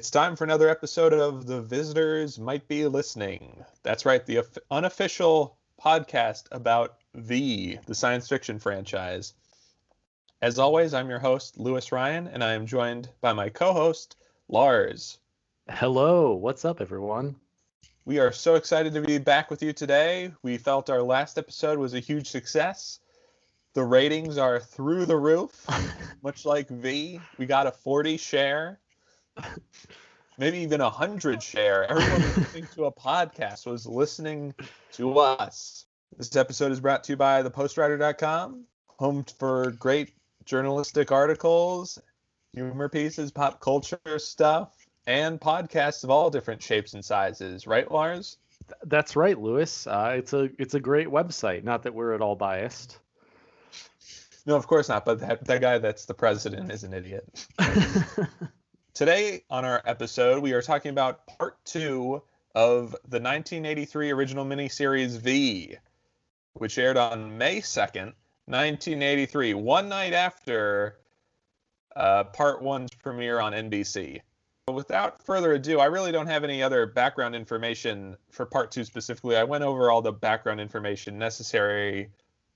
It's time for another episode of The Visitors Might Be Listening. That's right, the unofficial podcast about the the science fiction franchise. As always, I'm your host, Louis Ryan, and I am joined by my co-host, Lars. Hello, what's up, everyone? We are so excited to be back with you today. We felt our last episode was a huge success. The ratings are through the roof, much like V. We got a 40 share, maybe even a 100 share. Everyone listening to a podcast was listening to us. This episode is brought to you by thepostwriter.com, home for great journalistic articles, humor pieces, pop culture stuff, and podcasts of all different shapes and sizes. Right, Lars? That's right, Louis. Uh, it's a it's a great website. Not that we're at all biased. No, of course not. But that, that guy that's the president is an idiot. Today on our episode, we are talking about part two of the 1983 original miniseries V, which aired on May 2nd, 1983, one night after uh, part one's premiere on NBC. Without further ado, I really don't have any other background information for part two specifically. I went over all the background information necessary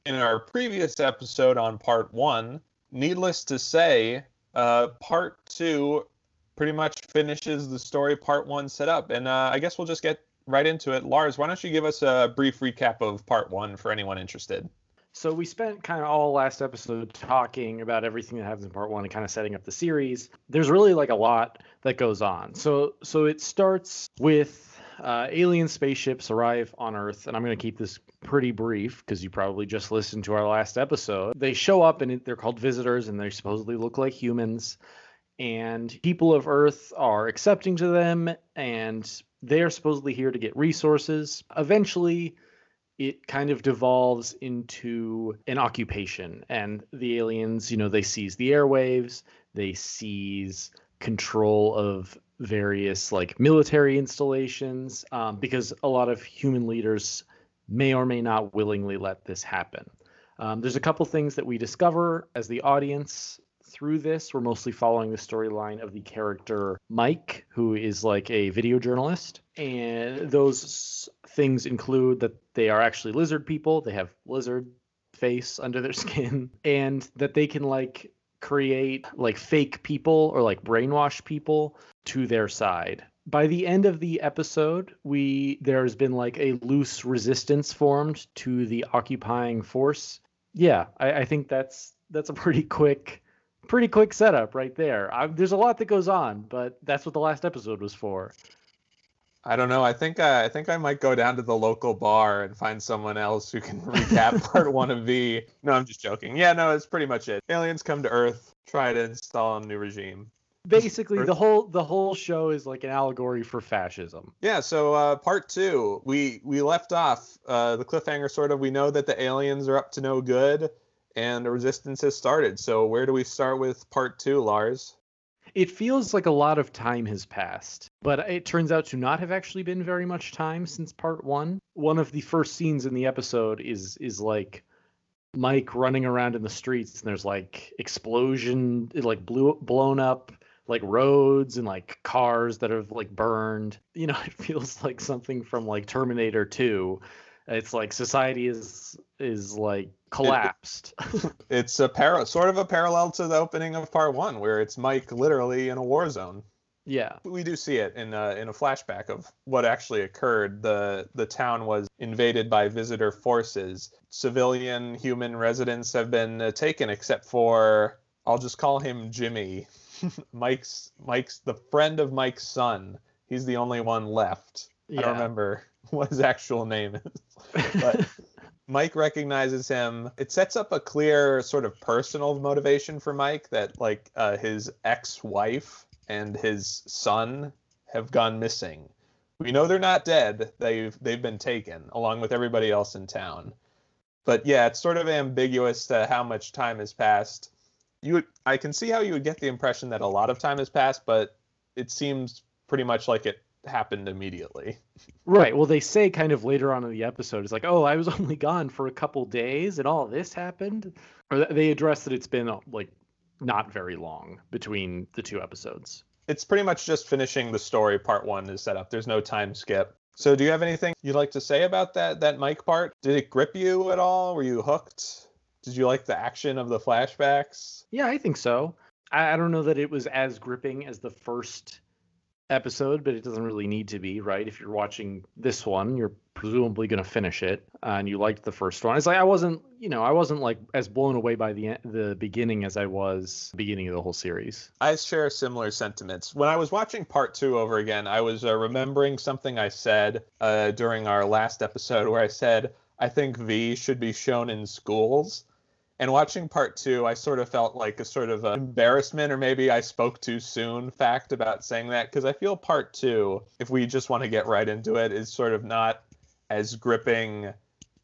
in our previous episode on part one. Needless to say, uh, part two pretty much finishes the story part one set up. And uh, I guess we'll just get right into it. Lars, why don't you give us a brief recap of part one for anyone interested? So we spent kind of all last episode talking about everything that happens in part one and kind of setting up the series. There's really like a lot that goes on. So so it starts with uh, alien spaceships arrive on Earth, and I'm going to keep this pretty brief because you probably just listened to our last episode. They show up and they're called visitors, and they supposedly look like humans. And people of Earth are accepting to them, and they are supposedly here to get resources. Eventually, it kind of devolves into an occupation and the aliens you know they seize the airwaves they seize control of various like military installations um, because a lot of human leaders may or may not willingly let this happen um, there's a couple things that we discover as the audience through this. We're mostly following the storyline of the character mike who is like a video journalist. And those things include that they are actually lizard people. They have lizard face under their skin. And that they can like create like fake people or like brainwash people to their side. By the end of the episode we there's been like a loose resistance formed to the occupying force. Yeah i, I think that's that's a pretty quick pretty quick setup right there I, there's a lot that goes on but that's what the last episode was for I don't know. I think uh, I think I might go down to the local bar and find someone else who can recap part one of V. No, I'm just joking. Yeah, no, it's pretty much it. Aliens come to Earth, try to install a new regime. Basically, Earth. the whole the whole show is like an allegory for fascism. Yeah. So uh, part two, we we left off uh, the cliffhanger. Sort of, we know that the aliens are up to no good, and the resistance has started. So where do we start with part two, Lars? it feels like a lot of time has passed, but it turns out to not have actually been very much time since part one. One of the first scenes in the episode is is like Mike running around in the streets, and there's like explosion, like blew blown up like roads and like cars that have like burned. You know, it feels like something from like Terminator 2. It's like society is is like collapsed. It, it's a par- sort of a parallel to the opening of part one, where it's Mike literally in a war zone. Yeah, we do see it in a, in a flashback of what actually occurred. the The town was invaded by visitor forces. Civilian human residents have been uh, taken, except for I'll just call him Jimmy, Mike's Mike's the friend of Mike's son. He's the only one left. Yeah. I don't remember what his actual name is, but Mike recognizes him. It sets up a clear sort of personal motivation for Mike that like uh, his ex-wife and his son have gone missing. We know they're not dead. They've they've been taken along with everybody else in town. But yeah, it's sort of ambiguous to how much time has passed. You would, I can see how you would get the impression that a lot of time has passed, but it seems pretty much like it happened immediately. Right. Well, they say kind of later on in the episode, it's like, oh, I was only gone for a couple days and all this happened. Or they address that it's been uh, like not very long between the two episodes. it's pretty much just finishing the story part one is set up. There's no time skip. So do you have anything you'd like to say about that that Mike part? Did it grip you at all? Were you hooked? Did you like the action of the flashbacks? Yeah, I think so. I, I don't know that it was as gripping as the first episode, but it doesn't really need to be, right? If you're watching this one, you're presumably going to finish it, and you liked the first one. It's like I wasn't, you know, I wasn't like as blown away by the the beginning as I was beginning of the whole series. I share similar sentiments. When I was watching part two over again, I was uh, remembering something I said uh, during our last episode, where I said I think V should be shown in schools. And watching part two, I sort of felt like a sort of embarrassment, or maybe I spoke too soon fact about saying that, because I feel part two, if we just want to get right into it, is sort of not as gripping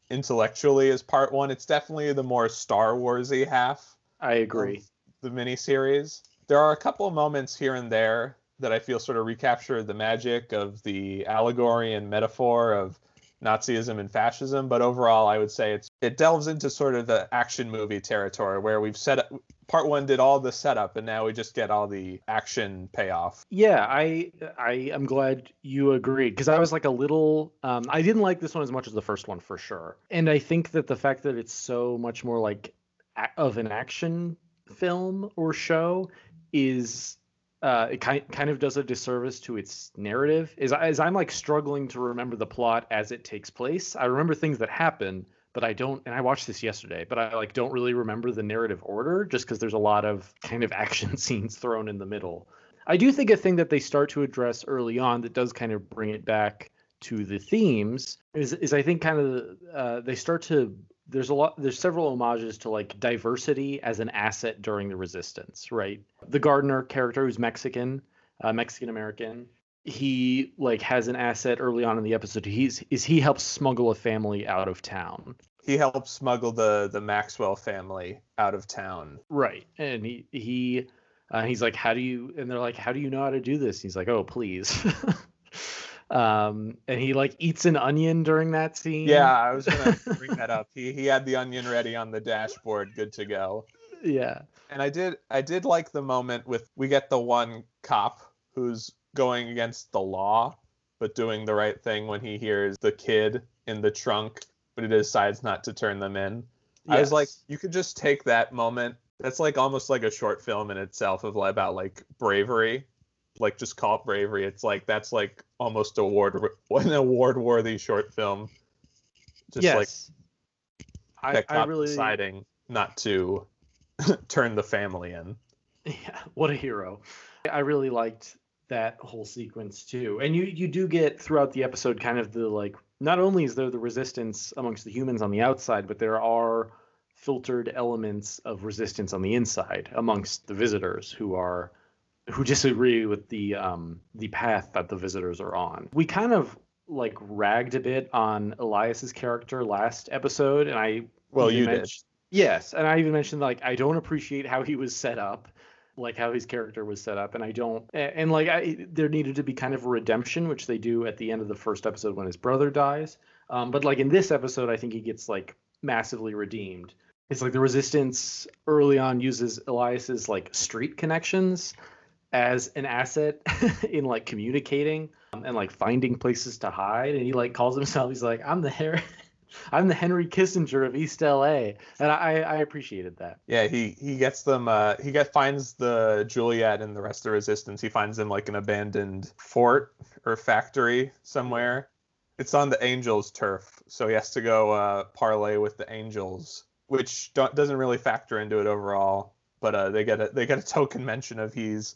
intellectually as part one. It's definitely the more Star Warsy half. I agree. The miniseries. There are a couple of moments here and there that I feel sort of recapture the magic of the allegory and metaphor of Nazism and fascism, but overall, I would say it's it delves into sort of the action movie territory where we've set up part one did all the setup and now we just get all the action payoff. Yeah, I I am glad you agreed because I was like a little um, I didn't like this one as much as the first one for sure, and I think that the fact that it's so much more like a- of an action film or show is uh, it kind kind of does a disservice to its narrative. Is as I'm like struggling to remember the plot as it takes place. I remember things that happen, but I don't. And I watched this yesterday, but I like don't really remember the narrative order just because there's a lot of kind of action scenes thrown in the middle. I do think a thing that they start to address early on that does kind of bring it back to the themes is is I think kind of uh, they start to there's a lot there's several homages to like diversity as an asset during the resistance right? The gardener character who's mexican uh, mexican american he like has an asset early on in the episode. He's is he helps smuggle a family out of town. He helps smuggle the the maxwell family out of town. Right and he he uh, he's like how do you and they're like how do you know how to do this? He's like oh please um and he like eats an onion during that scene. Yeah i was gonna bring that up. He he had the onion ready on the dashboard good to go. Yeah. And i did i did like the moment with we get the one cop who's going against the law but doing the right thing when he hears the kid in the trunk but he decides not to turn them in. Yes. i was like you could just take that moment. That's like almost like a short film in itself of about like bravery like just call it bravery. It's like that's like almost award an award worthy short film. Just yes. like that I, I really deciding not to turn the family in. Yeah, what a hero. I really liked that whole sequence too. And you you do get throughout the episode kind of the like not only is there the resistance amongst the humans on the outside, but there are filtered elements of resistance on the inside amongst the visitors who are who disagree with the um, the path that the visitors are on. We kind of like ragged a bit on Elias's character last episode, and I well you did yes, and I even mentioned like I don't appreciate how he was set up, like how his character was set up, and I don't and, and like I there needed to be kind of a redemption, which they do at the end of the first episode when his brother dies. Um, but like in this episode, I think he gets like massively redeemed. It's like the resistance early on uses Elias's like street connections as an asset in like communicating um, and like finding places to hide and he like calls himself he's like i'm the Harry, i'm the henry kissinger of east la and i i appreciated that. Yeah he he gets them uh he get finds the juliet and the rest of the resistance. He finds them like an abandoned fort or factory somewhere. It's on the angels turf so he has to go uh parlay with the angels which doesn't really factor into it overall but uh, they get a they get a token mention of he's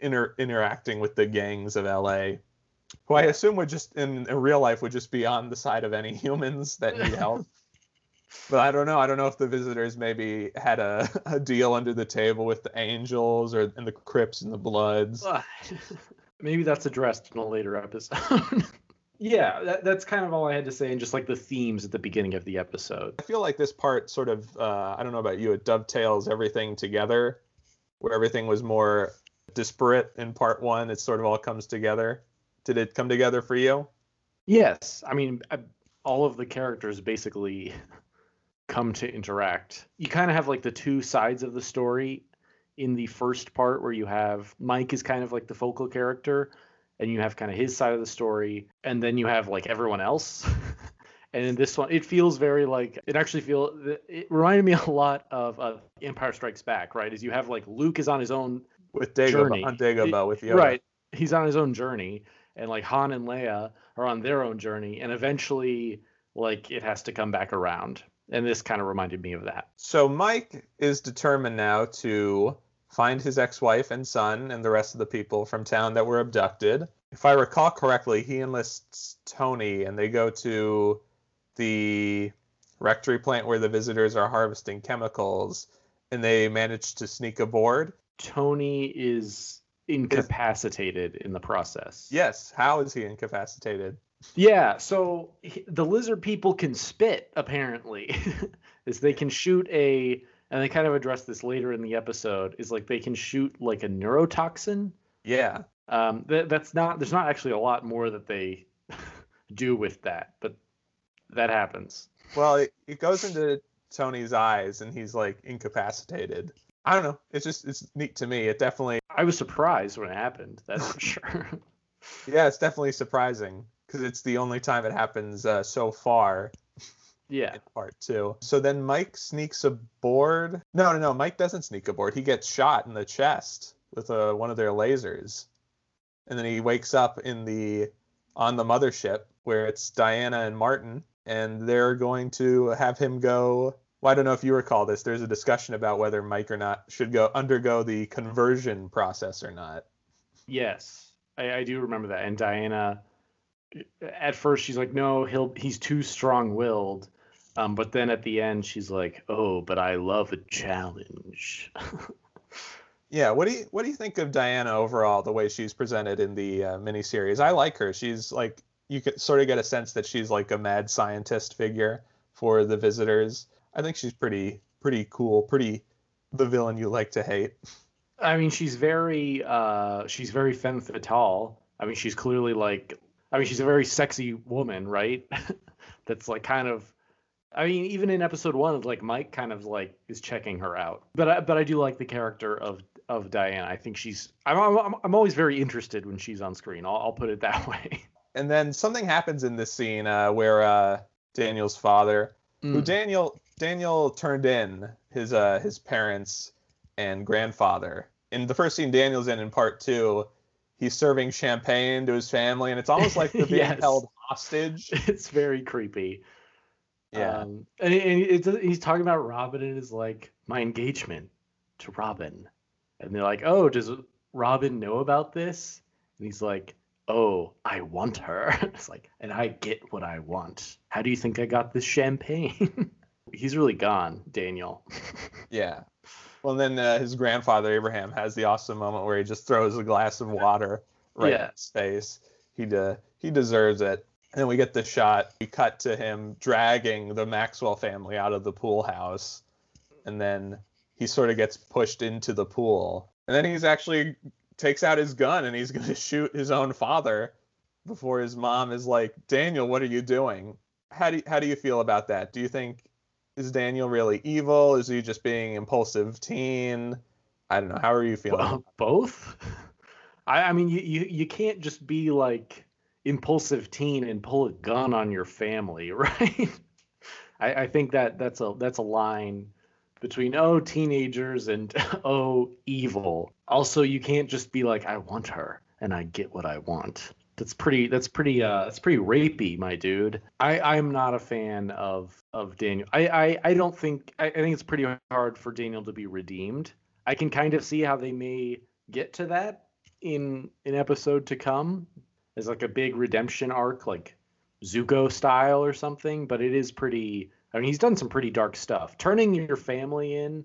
inter- interacting with the gangs of LA, who I assume would just in, in real life would just be on the side of any humans that need help. but I don't know. I don't know if the visitors maybe had a, a deal under the table with the angels or in the Crips and the Bloods. maybe that's addressed in a later episode. yeah, that, that's kind of all I had to say, and just like the themes at the beginning of the episode. I feel like this part sort of, uh, I don't know about you, it dovetails everything together, where everything was more disparate in part one. It sort of all comes together. Did it come together for you? Yes. I mean, I, all of the characters basically come to interact. You kind of have like the two sides of the story in the first part where you have Mike is kind of like the focal character and you have kind of his side of the story and then you have like everyone else. and in this one it feels very like it actually feel it reminded me a lot of uh, Empire Strikes Back, right? As you have like Luke is on his own with Dagobah, journey. on Dagobah with Yoda. Right. He's on his own journey and like Han and Leia are on their own journey and eventually like it has to come back around. And this kind of reminded me of that. So Mike is determined now to find his ex-wife and son and the rest of the people from town that were abducted. If I recall correctly, he enlists Tony and they go to the rectory plant where the visitors are harvesting chemicals and they manage to sneak aboard. Tony is incapacitated in the process. Yes, how is he incapacitated? Yeah, so he- the lizard people can spit apparently. is they can shoot a and they kind of address this later in the episode is like they can shoot like a neurotoxin. Yeah. Um th- that's not there's not actually a lot more that they do with that, but that happens. Well, it, it goes into Tony's eyes and he's like incapacitated. I don't know. It's just it's neat to me. It definitely I was surprised when it happened, that's for sure. yeah, it's definitely surprising because it's the only time it happens uh, so far yeah. in part two. So then Mike sneaks aboard. No, no, no. Mike doesn't sneak aboard. He gets shot in the chest with uh, one of their lasers, and then he wakes up in the on the mothership where it's Diana and Martin, and they're going to have him go. Well, I don't know if you recall this. There's a discussion about whether Mike or not should go undergo the conversion process or not. Yes, I, I do remember that. And Diana, at first, she's like, "No, he'll he's too strong-willed," um, but then at the end, she's like, "Oh, but I love a challenge." Yeah, what do you what do you think of Diana overall? The way she's presented in the uh, miniseries, I like her. She's like you could sort of get a sense that she's like a mad scientist figure for the visitors. I think she's pretty pretty cool, pretty the villain you like to hate. I mean, she's very uh, she's very femme fatale. I mean, she's clearly like, I mean, she's a very sexy woman, right? That's like kind of. I mean, even in episode one, like Mike kind of like is checking her out. But I, but I do like the character of of Diana. I think she's. I'm I'm, I'm always very interested when she's on screen. I'll, I'll put it that way. And then something happens in this scene uh, where uh, Daniel's father, who Mm. Daniel Daniel turned in his uh, his parents and grandfather. In the first scene Daniel's in in part two, he's serving champagne to his family, and it's almost like they're being Yes. held hostage. it's very creepy. Yeah. Um, and, and it's, he's talking about Robin and is like, my engagement to Robin. And they're like, oh, does Robin know about this? And he's like, oh, I want her. It's like, and I get what I want. How do you think I got this champagne? He's really gone, Daniel. Yeah. Well, then uh, his grandfather Abraham has the awesome moment where he just throws a glass of water right in his face. He de- he deserves it. And then we get the shot. We cut to him dragging the Maxwell family out of the pool house, and then he sort of gets pushed into the pool. And then he's actually takes out his gun and he's going to shoot his own father before his mom is like, "Daniel, what are you doing?" How do you, how do you feel about that? Do you think is Daniel really evil? Is he just being impulsive teen? I don't know. How are you feeling? Well, both. I, I mean, you, you you can't just be like impulsive teen and pull a gun on your family, right? I, I think that that's a that's a line between oh teenagers and oh evil. Also, you can't just be like I want her and I get what I want. That's pretty. That's pretty. Uh, that's pretty rapey, my dude. I I'm not a fan of of Daniel. I I, I don't think. I, I think it's pretty hard for Daniel to be redeemed. I can kind of see how they may get to that in an episode to come as like a big redemption arc, like Zuko style or something. But it is pretty. I mean, he's done some pretty dark stuff. Turning your family in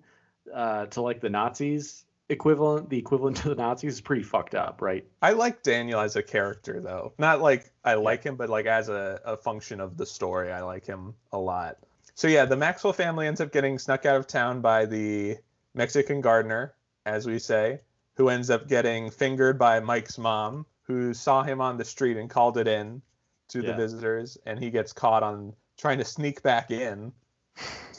uh, to like the Nazis equivalent, the equivalent to the Nazis, is pretty fucked up, right? I like Daniel as a character though. Not like I like him, but like as a, a function of the story, I like him a lot. So yeah, the Maxwell family ends up getting snuck out of town by the Mexican gardener, as we say, who ends up getting fingered by Mike's mom, who saw him on the street and called it in to the visitors, and he gets caught on trying to sneak back in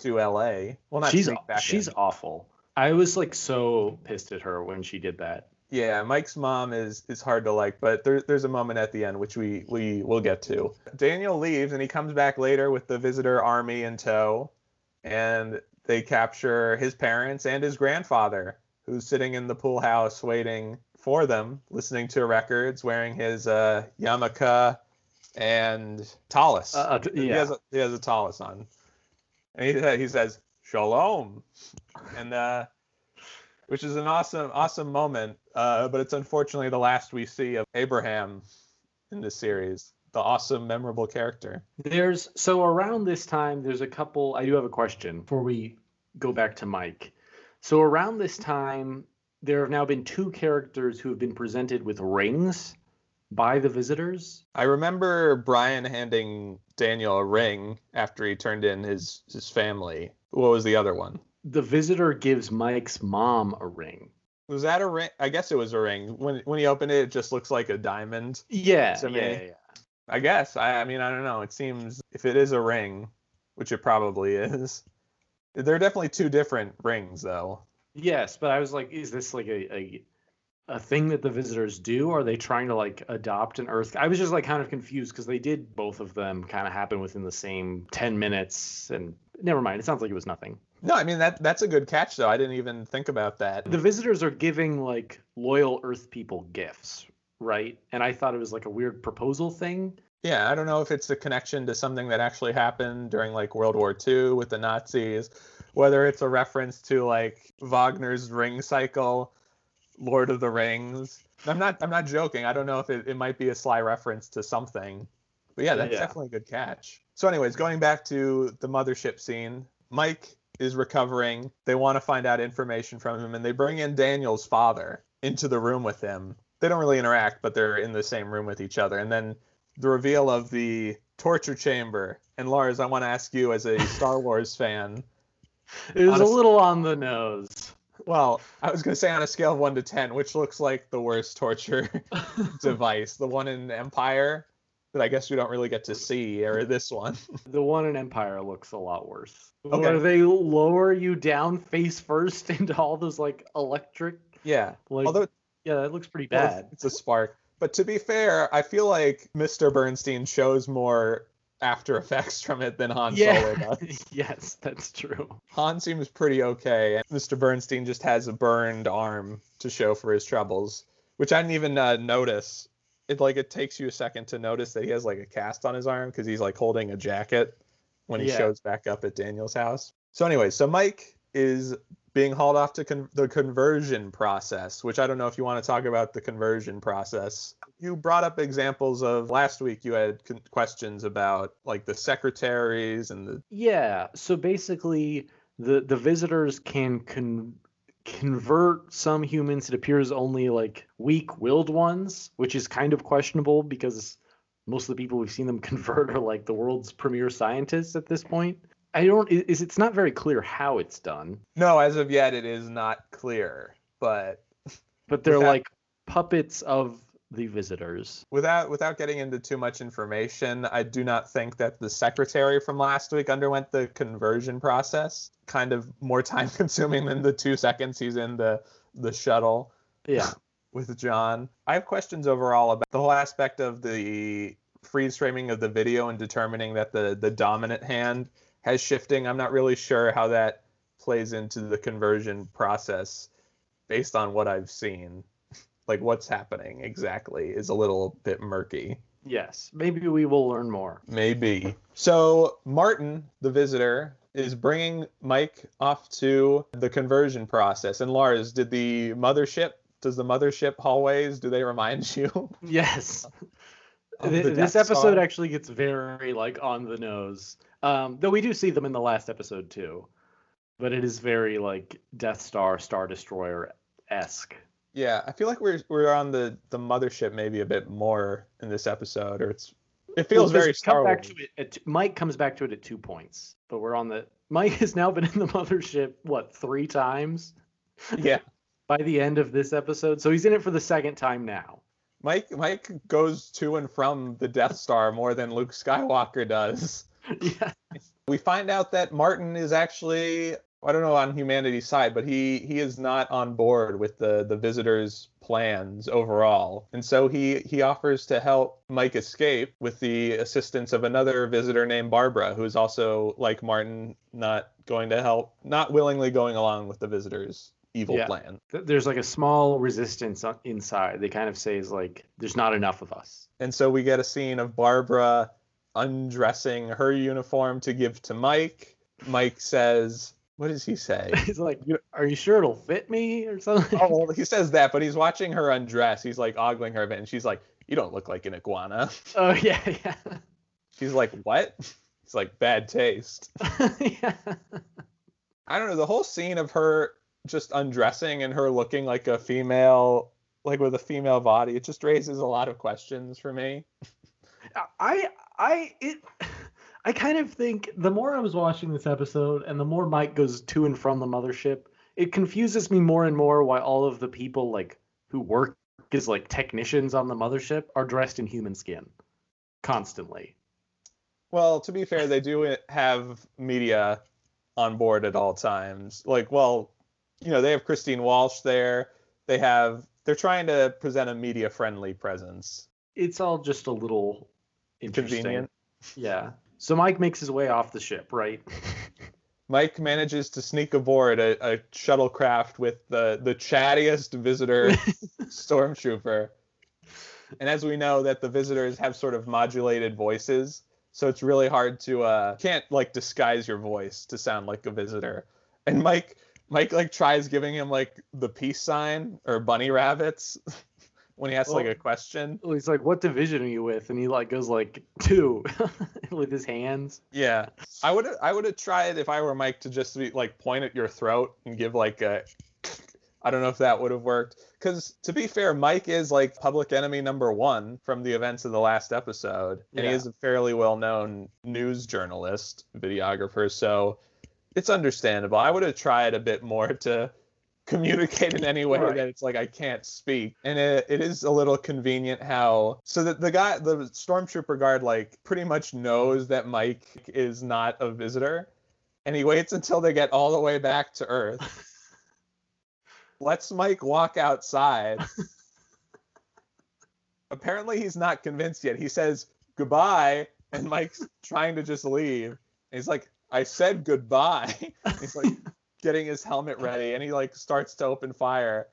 to L.A. Well, not she's sneak back she's in. awful. I was like so pissed at her when she did that. Yeah, Mike's mom is is hard to like, but there, there's a moment at the end which we we will get to. Daniel leaves and he comes back later with the visitor army in tow, and they capture his parents and his grandfather, who's sitting in the pool house waiting for them, listening to records, wearing his uh, yarmulke and tallis. Uh, uh, He yeah. has a, he has a tallis on, and he he says shalom, and uh, which is an awesome awesome moment. Uh, but it's unfortunately the last we see of Abraham in this series. The awesome, memorable character. There's so around this time, there's a couple. I do have a question before we go back to Mike. So around this time, there have now been two characters who have been presented with rings by the visitors. I remember Brian handing Daniel a ring after he turned in his his family. What was the other one? The visitor gives Mike's mom a ring. Was that a ring? I guess it was a ring. When when he opened it, it just looks like a diamond. Yeah, yeah, yeah. I guess. I, I mean, I don't know. It seems if it is a ring, which it probably is, they're definitely two different rings, though. Yes, but I was like, is this like a, a a thing that the visitors do? Are they trying to like adopt an Earth? I was just like kind of confused because they did both of them kind of happen within the same ten minutes, and never mind. It sounds like it was nothing. No, I mean that that's a good catch, though. I didn't even think about that. The visitors are giving like loyal Earth people gifts, right? And I thought it was like a weird proposal thing. Yeah, I don't know if it's a connection to something that actually happened during like World War II with the Nazis, whether it's a reference to like Wagner's Ring Cycle, Lord of the Rings. I'm not I'm not joking. I don't know if it, it might be a sly reference to something. But yeah, that's Yeah. definitely a good catch. So anyways, going back to the mothership scene, Mike is recovering. They want to find out information from him and they bring in Daniel's father into the room with him. They don't really interact, but they're in the same room with each other. And then the reveal of the torture chamber. And Lars, I want to ask you as a Star Wars fan. It was a, a little on the nose. Well, I was going to say on a scale of 1 to 10, which looks like the worst torture device? The one in Empire that I guess we don't really get to see, or this one? The one in Empire looks a lot worse. Okay. Where they lower you down face first into all those like electric yeah. like Although yeah, that looks pretty bad. it's a spark. But to be fair, I feel like Mr. Bernstein shows more after effects from it than Han Solo does. yes, that's true. Han seems pretty okay. and Mr. Bernstein just has a burned arm to show for his troubles, which I didn't even uh, notice. It like it takes you a second to notice that he has like a cast on his arm because he's like holding a jacket when he Yeah. shows back up at Daniel's house. So anyway, so Mike is being hauled off to con- the conversion process, which I don't know if you want to talk about the conversion process. You brought up examples of last week. You had con- questions about like the secretaries and the Yeah, so basically the the visitors can con- convert some humans it appears only like weak-willed ones, which is kind of questionable because most of the people we've seen them convert are like the world's premier scientists at this point. I don't is it's not very clear how it's done, No, as of yet, it is not clear. But but they're Without- like puppets of the visitors. without without getting into too much information, I do not think that the secretary from last week underwent the conversion process. Kind of more time consuming than the two seconds he's in the the shuttle Yeah. with John. I have questions overall about the whole aspect of the freeze framing of the video and determining that the the dominant hand has shifting. I'm not really sure how that plays into the conversion process based on what I've seen. Like what's happening exactly is a little bit murky. Yes. Maybe we will learn more. Maybe. So Martin, the visitor, is bringing Mike off to the conversion process. And Lars, did the mothership? Does the mothership hallways? Do they remind you? Yes. of Th- the this episode Star? actually gets very like on the nose. Um, though we do see them in the last episode too, but it is very like Death Star, Star Destroyer esque. Yeah, I feel like we're we're on the the mothership maybe a bit more in this episode, or it's it feels very Star back Wars. to it. At, Mike comes back to it at two points, but we're on the. Mike has now been in the mothership what three times Yeah, by the end of this episode, so he's in it for the second time now. Mike Mike goes to and from the Death Star more than Luke Skywalker does. yeah. We find out that Martin is actually I don't know on humanity's side, but he he is not on board with the the visitors' plans overall, and so he he offers to help Mike escape with the assistance of another visitor named Barbara, who is also like Martin, not going to help, not willingly going along with the visitors' evil Yeah. plan. Th- There's like a small resistance inside. They kind of say is like, there's not enough of us. And so we get a scene of Barbara undressing her uniform to give to Mike. Mike says, "What does he say?" He's like, are you sure it'll fit me or something? oh, well, he says that, but he's watching her undress. He's like ogling her a bit, and she's like, "You don't look like an iguana." Oh yeah, yeah. She's like, "What?" It's like bad taste. yeah. I don't know. The whole scene of her just undressing and her looking like a female, like with a female body, it just raises a lot of questions for me. I I it I kind of think the more I was watching this episode and the more Mike goes to and from the mothership, it confuses me more and more why all of the people like who work as like technicians on the mothership are dressed in human skin constantly. Well, to be fair, they do have media on board at all times. Like, well, you know, they have Christine Walsh there. They have they're trying to present a media friendly presence. It's all just a little interesting. Convenient. Yeah. So Mike makes his way off the ship, right? Mike manages to sneak aboard a, a shuttlecraft with the the chattiest visitor stormtrooper. And as we know that the visitors have sort of modulated voices, so it's really hard to uh can't like disguise your voice to sound like a visitor. And Mike Mike like tries giving him like the peace sign or bunny rabbits when he asks like a question. Well, He's like, "What division are you with?" And he like goes like two with his hands. Yeah, I would I would have tried if I were Mike to just be like point at your throat and give like a. I don't know if that would have worked because to be fair, Mike is like public enemy number one from the events of the last episode, and he is a fairly well-known news journalist, videographer. So it's understandable. I would have tried a bit more to communicate in any way Right. that it's like I can't speak. And it, it is a little convenient how so that the guy the stormtrooper guard like pretty much knows that Mike is not a visitor and he waits until they get all the way back to Earth. lets Mike walk outside. Apparently he's not convinced yet. He says goodbye and Mike's trying to just leave. And he's like, I said goodbye. he's like getting his helmet ready and he like starts to open fire.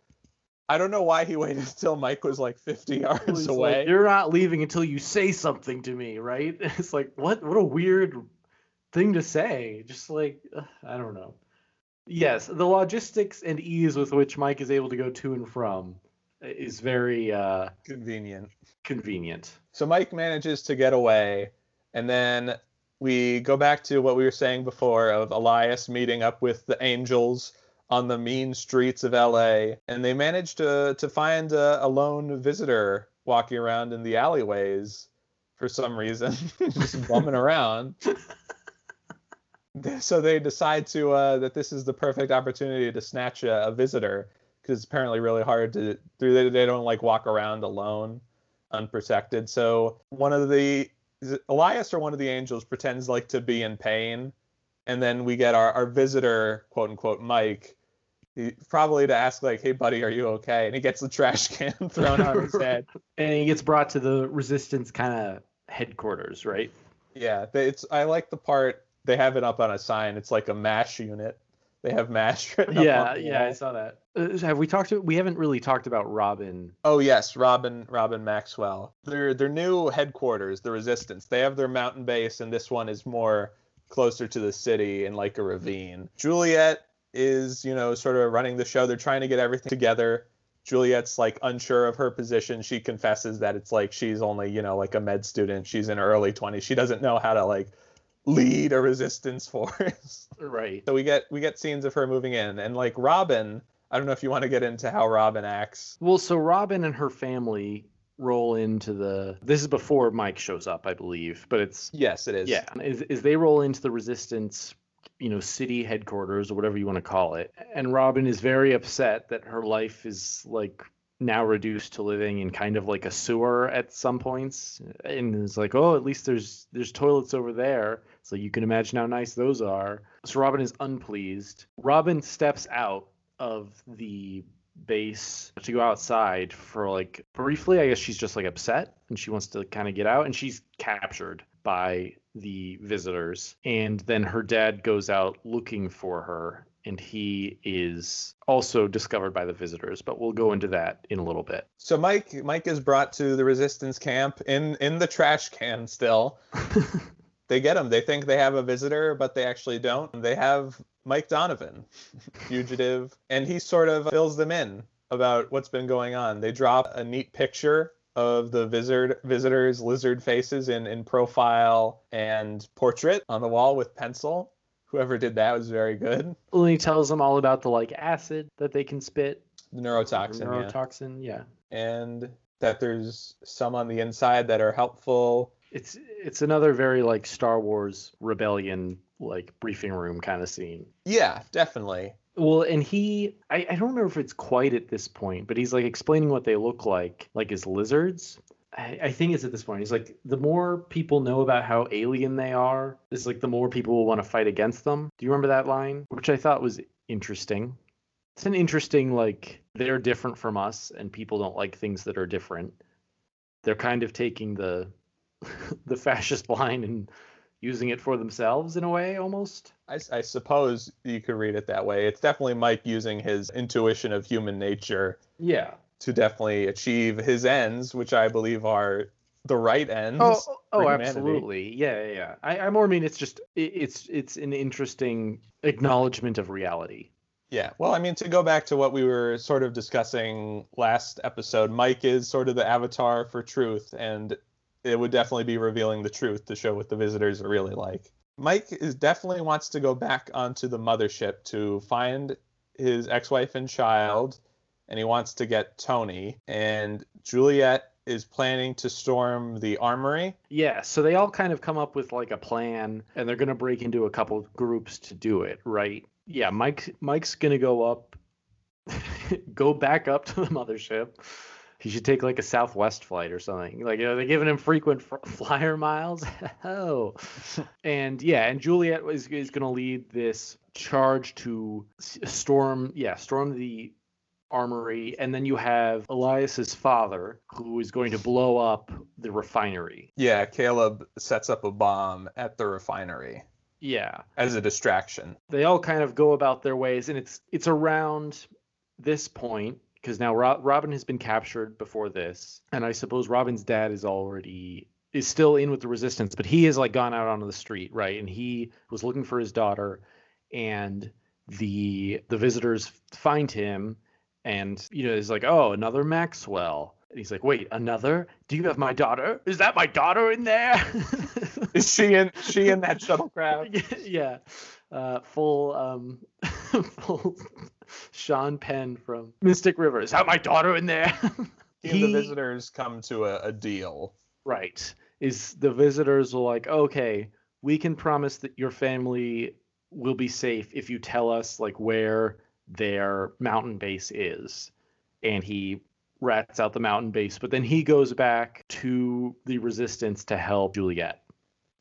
I don't know why he waited until Mike was like 50 yards He's like, away. You're not leaving until you say something to me, right? It's like, what? What a weird thing to say. Just like, I don't know. Yes, the logistics and ease with which Mike is able to go to and from is very uh, Convenient. convenient. So Mike manages to get away, and then we go back to what we were saying before of Elias meeting up with the Angels on the mean streets of LA, and they manage to to find a, a lone visitor walking around in the alleyways for some reason, just bumming around. So they decide to uh, that this is the perfect opportunity to snatch a, a visitor because it's apparently really hard to they, they don't like walk around alone unprotected. So one of the Elias or one of the angels pretends like to be in pain, and then we get our, our visitor, quote unquote, Mike, he, probably to ask like, "Hey, buddy, are you okay?" And he gets the trash can thrown on his head. And he gets brought to the resistance kind of headquarters, right? Yeah, it's I like the part they have it up on a sign. It's like a mash unit. They have mash Yeah, yeah, I saw that. Uh, have we talked? To, we haven't really talked about Robin. Oh yes, Robin Robin Maxwell. Their their new headquarters, the Resistance. They have their mountain base, and this one is more closer to the city in like a ravine. Juliet is, you know, sort of running the show. They're trying to get everything together. Juliet's like unsure of her position. She confesses that it's like she's only, you know, like a med student. She's in her early 20s. She doesn't know how to like lead a resistance force. Right. so we get we get scenes of her moving in and like Robin, I don't know if you want to get into how Robin acts. Well, so Robin and her family roll into the. This is before Mike shows up, I believe, but it's Yes, it is. yeah. Is is they roll into the resistance, you know, city headquarters or whatever you want to call it, and Robin is very upset that her life is like now reduced to living in kind of like a sewer at some points and it's like oh at least there's there's toilets over there so you can imagine how nice those are. So robin is unpleased. Robin steps out of the base to go outside for like briefly i guess she's just like upset and she wants to kind of get out and she's captured by the visitors. And then her dad goes out looking for her and he is also discovered by the visitors but we'll go into that in a little bit. So Mike Mike is brought to the resistance camp in in the trash can still. they get him. They think they have a visitor, but they actually don't. They have Mike Donovan, fugitive, and he sort of fills them in about what's been going on. They drop a neat picture of the visitor visitors lizard faces in in profile and portrait on the wall with pencil. Whoever did that was very good. Well, he tells them all about the like acid that they can spit The neurotoxin, yeah. neurotoxin yeah and that there's some on the inside that are helpful. It's it's another very like star wars rebellion like briefing room kind of scene Yeah, definitely. Well, and he, I, I don't remember if it's quite at this point, but he's like explaining what they look like, like as lizards. I, I think it's at this point. He's like, the more people know about how alien they are, it's like the more people will want to fight against them. Do you remember that line? Which I thought was interesting. It's an interesting, like, they're different from us, and people don't like things that are different. They're kind of taking the the fascist line and using it for themselves in a way, almost. I, I suppose you could read it that way. It's definitely Mike using his intuition of human nature Yeah. to definitely achieve his ends, which I believe are the right ends. Oh, oh, oh absolutely. Yeah, yeah, yeah. I, I more mean it's just it, it's it's an interesting acknowledgement of reality. Yeah. Well, I mean, to go back to what we were sort of discussing last episode, Mike is sort of the avatar for truth, and it would definitely be revealing the truth to show what the visitors are really like. Mike is definitely wants to go back onto the mothership to find his ex-wife and child, and he wants to get Tony. And Juliet is planning to storm the armory. Yeah, so they all kind of come up with like a plan, and they're gonna break into a couple groups to do it, right? Yeah, Mike Mike's gonna go up, go back up to the mothership. He should take like a Southwest flight or something. Like, are they're giving him frequent fr- flyer miles? oh, and yeah, and Juliet is is gonna lead this charge to storm. Yeah, storm the armory, and then you have Elias's father, who is going to blow up the refinery. Yeah, Caleb sets up a bomb at the refinery Yeah, as a distraction. they all kind of go about their ways, and it's it's around this point because now Ro- Robin has been captured before this, and I suppose Robin's dad is already is still in with the resistance, but he has like gone out onto the street, right? And he was looking for his daughter, and the the visitors find him, and you know, he's like, oh, another Maxwell. And he's like, wait, another? Do you have my daughter? Is that my daughter in there? Is she in she in that shuttlecraft? yeah, uh, full um, full Sean Penn from Mystic River. Is that my daughter in there? He and the visitors come to a, a deal. right. Is the visitors are like, okay, we can promise that your family will be safe if you tell us like where their mountain base is, and he rats out the mountain base, but then he goes back to the resistance to help Juliet.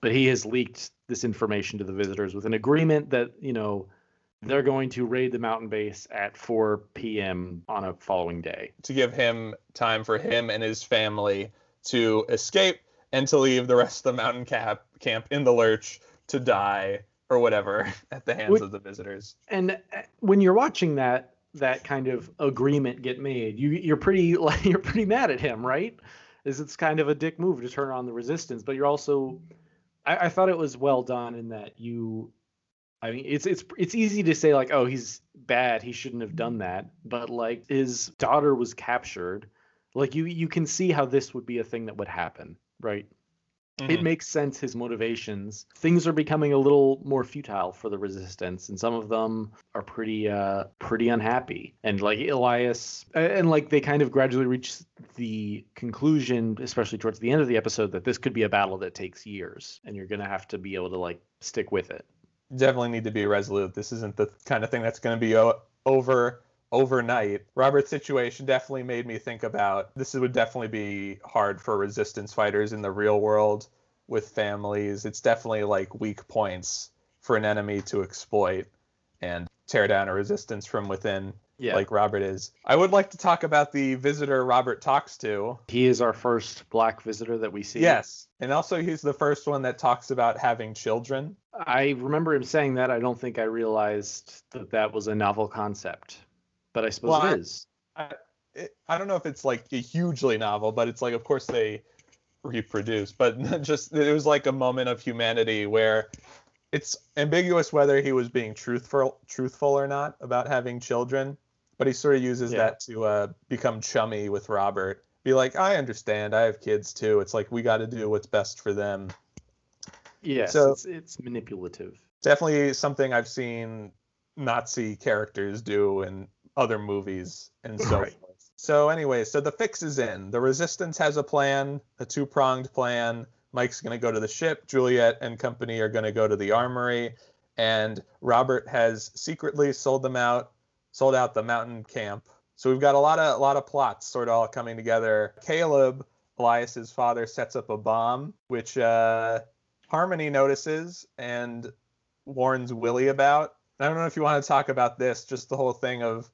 But he has leaked this information to the visitors with an agreement that, you know, they're going to raid the mountain base at 4 p.m. on a following day. to give him time for him and his family to escape and to leave the rest of the mountain cap camp in the lurch to die or whatever at the hands Which- of the visitors. And uh, when you're watching that that kind of agreement get made, you you're pretty like you're pretty mad at him, right? Is it's kind of a dick move to turn on the resistance, but you're also I, I thought it was well done in that you I mean it's it's it's easy to say like, oh, he's bad, he shouldn't have done that. But like his daughter was captured. Like you you can see how this would be a thing that would happen, right? it Mhm. makes sense his motivations things are becoming a little more futile for the resistance and some of them are pretty uh pretty unhappy and like elias and like they kind of gradually reach the conclusion especially towards the end of the episode that this could be a battle that takes years and you're gonna have to be able to like stick with it Definitely need to be resolute. This isn't the kind of thing that's going to be o- over overnight. Robert's situation definitely made me think about this would definitely be hard for resistance fighters in the real world with families. It's definitely like weak points for an enemy to exploit and tear down a resistance from within. Yeah. Like Robert is. I would like to talk about the visitor Robert talks to. He is our first black visitor that we see. Yes. And also, he's the first one that talks about having children. I remember him saying that. I don't think I realized that that was a novel concept, but I suppose Well, it I- is. it, I don't know if it's like a hugely novel, but it's like, of course, they reproduce. But just it was like a moment of humanity where it's ambiguous whether he was being truthful, truthful or not about having children. But he sort of uses Yeah. that to uh, become chummy with Robert. Be like, I understand. I have kids too. It's like we got to do what's best for them. Yes, so- it's, it's manipulative. Definitely something I've seen Nazi characters do in other movies and so Right. forth. So anyway, so the fix is in. The resistance has a plan, a two-pronged plan. Mike's going to go to the ship, Juliet and company are going to go to the armory, and Robert has secretly sold them out, sold out the mountain camp. So we've got a lot of a lot of plots sort of all coming together. Caleb, Elias's father, sets up a bomb, which uh, Harmony notices and warns Willie about. I don't know if you want to talk about this, just the whole thing of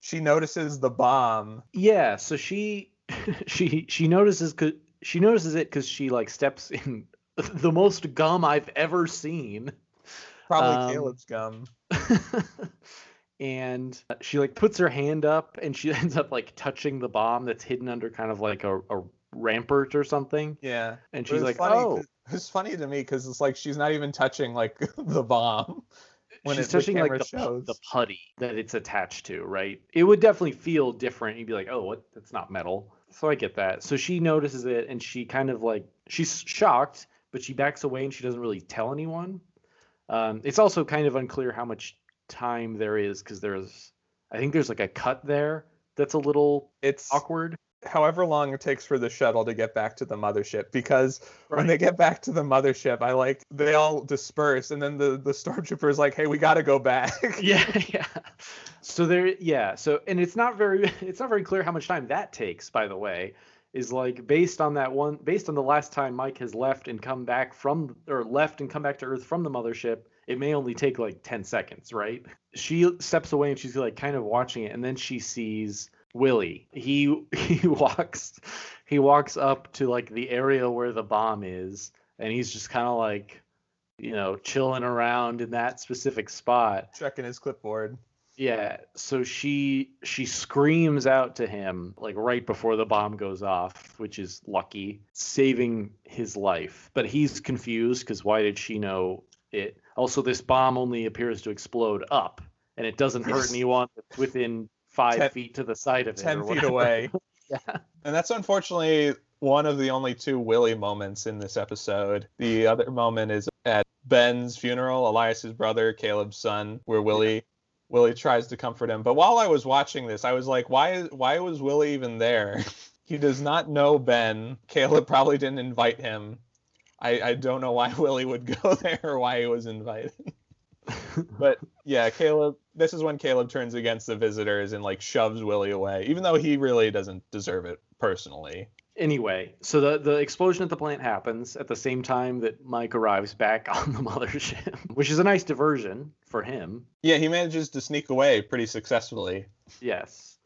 she notices the bomb. Yeah, so she she she notices cause she notices it because she like steps in the most gum I've ever seen. Probably Um, Caleb's gum. and she like puts her hand up and she ends up like touching the bomb that's hidden under kind of like a, a rampart or something. Yeah. and she's like funny, oh. It's funny to me because it's like she's not even touching like the bomb. when she's it- the touching like camera the, shows. the putty that it's attached to right? It would definitely feel different. You'd be like oh what? That's not metal. So i get that. So she notices it and she kind of like she's shocked but she backs away and she doesn't really tell anyone. Um, it's also kind of unclear how much time there is because there's i think there's like a cut there that's a little It's awkward. however long it takes for the shuttle to get back to the mothership because when they get back to the mothership i like they all disperse and then the the stormtrooper is like hey we got to go back. Yeah yeah. So there yeah so and it's not very it's not very clear how much time that takes by the way is like based on that one based on the last time mike has left and come back from or left and come back to earth from the mothership it may only take like 10 seconds right? She steps away and she's like kind of watching it and then she sees willie. He he walks he walks up to like the area where the bomb is and he's just kind of like you know chilling around in that specific spot. Checking his clipboard. Yeah, so she she screams out to him like right before the bomb goes off, which is lucky, saving his life. But he's confused because why did she know it? Also, this bomb only appears to explode up, and it doesn't hurt anyone that's within five Ten- feet to the side of it. 10 or feet away. Yeah. and that's unfortunately one of the only two willie moments in this episode. The other moment is at ben's funeral elias's brother caleb's son where willie willie tries to comfort him. But while i was watching this i was like why why was willie even there? He does not know ben. Caleb probably didn't invite him i i don't know why willie would go there or why he was invited but yeah caleb this is when caleb turns against the visitors and like shoves willie away even though he really doesn't deserve it personally Anyway, so the the explosion at the plant happens at the same time that Mike arrives back on the mothership, which is a nice diversion for him. yeah he manages to sneak away pretty successfully Yes.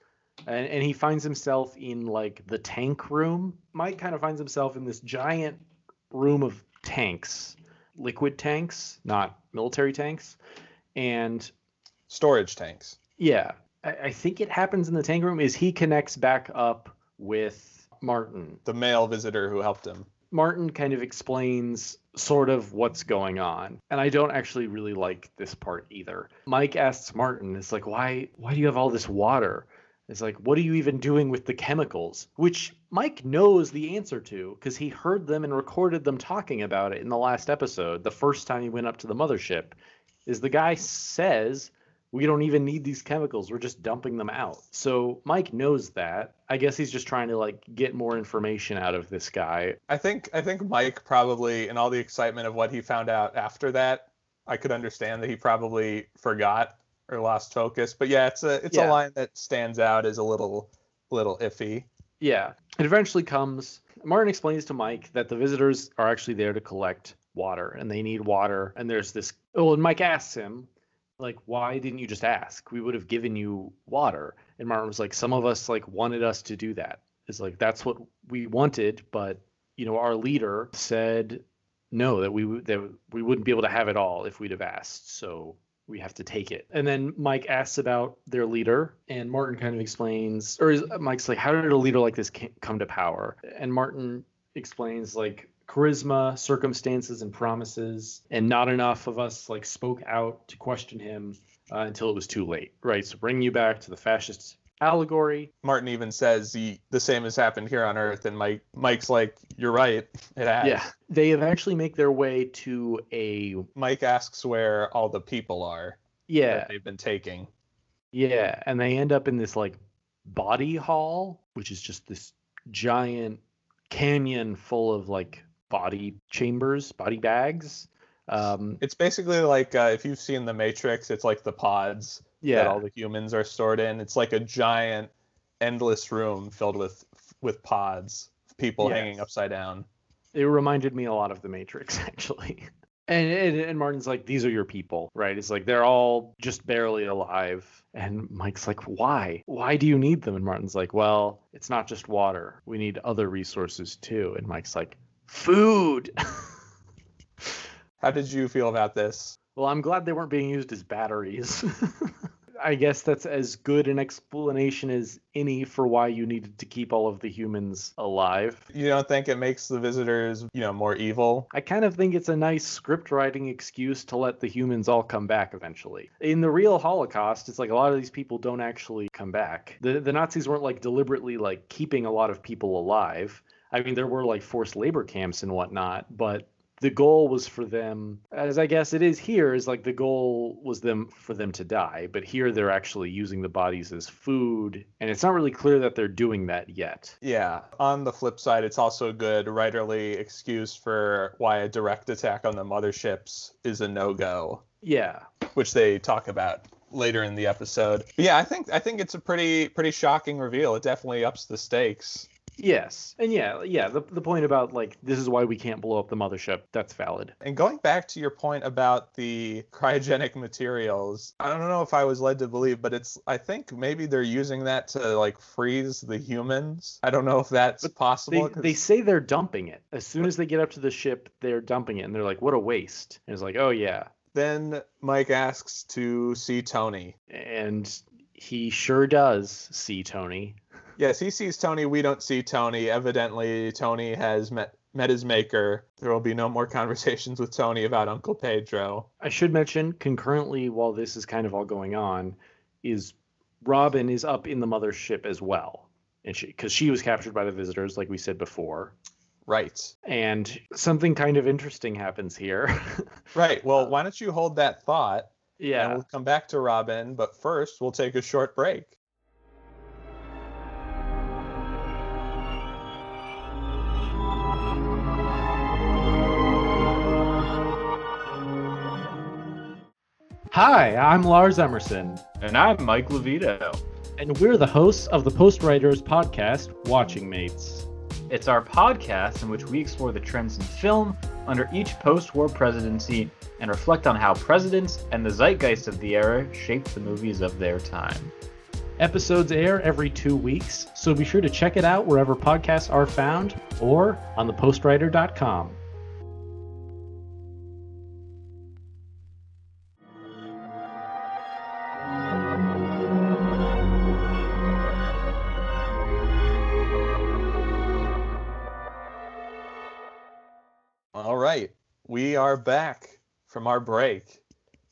And, and he finds himself in like the tank room. Mike kind of finds himself in this giant room of tanks, liquid tanks, not military tanks. And storage tanks yeah, I, I think it happens in the tank room is he connects back up with Martin. the male visitor who helped him Martin kind of explains sort of what's going on. And I don't actually really like this part either. Mike asks Martin, it's like, why why do you have all this water? It's like, what are you even doing with the chemicals? Which Mike knows the answer to because he heard them and recorded them talking about it in the last episode, the first time he went up to the mothership. Is the guy says, we don't even need these chemicals. We're just dumping them out. So Mike knows that. I guess he's just trying to like get more information out of this guy. i think i think mike probably in all the excitement of what he found out after that i could understand that he probably forgot or lost focus. But yeah, it's a it's Yeah. a line that stands out as a little little iffy. Yeah. It eventually comes. Martin explains to Mike that the visitors are actually there to collect water and they need water. And there's this. Oh, and Mike asks him, like, why didn't you just ask? We would have given you water. And Martin was like, some of us like wanted us to do that. It's like, that's what we wanted. But, you know, our leader said no, that we, would- that we wouldn't be able to have it all if we'd have asked. So we have to take it. And then Mike asks about their leader, and Martin kind of explains, or Mike's like, how did a leader like this come to power? And Martin explains like charisma, circumstances, and promises, and not enough of us like spoke out to question him uh, until it was too late, right? So bring you back to the fascist allegory. Martin even says the the same has happened here on Earth, and Mike Mike's like, "You're right, it has." Yeah, they eventually make their way to a Mike asks where all the people are yeah that they've been taking. Yeah, and they end up in this like body hall, which is just this giant canyon full of like body chambers, body bags. Um, It's basically like uh, if you've seen The Matrix, it's like the pods that yeah, all the humans are stored in. It's like a giant, endless room filled with with pods, people hanging upside down. it reminded me a lot of The Matrix actually. And, and and Martin's like, these are your people, right? It's like they're all just barely alive. And Mike's like, why? Why do you need them? And Martin's like, well, it's not just water. We need other resources too. And Mike's like, food. How did you feel about this? Well, I'm glad they weren't being used as batteries. I guess that's as good an explanation as any for why you needed to keep all of the humans alive. You don't think it makes the visitors, you know, more evil? I kind of think it's a nice script writing excuse to let the humans all come back eventually. In the real Holocaust, it's like a lot of these people don't actually come back. The the Nazis weren't like deliberately like keeping a lot of people alive. I mean, there were like forced labor camps and whatnot, but the goal was for them, as I guess it is here, is like the goal was them for them to die. But here they're actually using the bodies as food, and it's not really clear that they're doing that yet. Yeah. On the flip side, it's also a good writerly excuse for why a direct attack on the motherships is a no-go, Yeah, which they talk about later in the episode. But yeah, I think I think it's a pretty pretty shocking reveal. It definitely ups the stakes. Yes, and yeah, yeah. The the point about like this is why we can't blow up the mothership. That's valid. And going back to your point about the cryogenic materials, I don't know if I was led to believe, but it's I think maybe they're using that to like freeze the humans. I don't know if that's But possible. They they say they're dumping it as soon as they get up to the ship. They're dumping it, and they're like, "What a waste!" And it's like, "Oh yeah," Then Mike asks to see Tony. and he sure does see Tony. Yes, he sees Tony. We don't see Tony. Evidently, Tony has met met his maker. There will be no more conversations with Tony about Uncle Pedro. I should mention concurrently while this is kind of all going on, is Robin is up in the mothership as well, and she because she was captured by the visitors, like we said before. Right. And something kind of interesting happens here. Right. Well, why don't you hold that thought? And yeah. we'll come back to Robin, but first we'll take a short break. Hi, I'm Lars Emerson, And I'm Mike Levito. and we're the hosts of the Post Writers podcast, Watching Mates. It's our podcast in which we explore the trends in film under each post war presidency and reflect on how presidents and the zeitgeist of the era shaped the movies of their time. Episodes air every two weeks, so be sure to check it out wherever podcasts are found or on thepostwriter.com. are back from our break.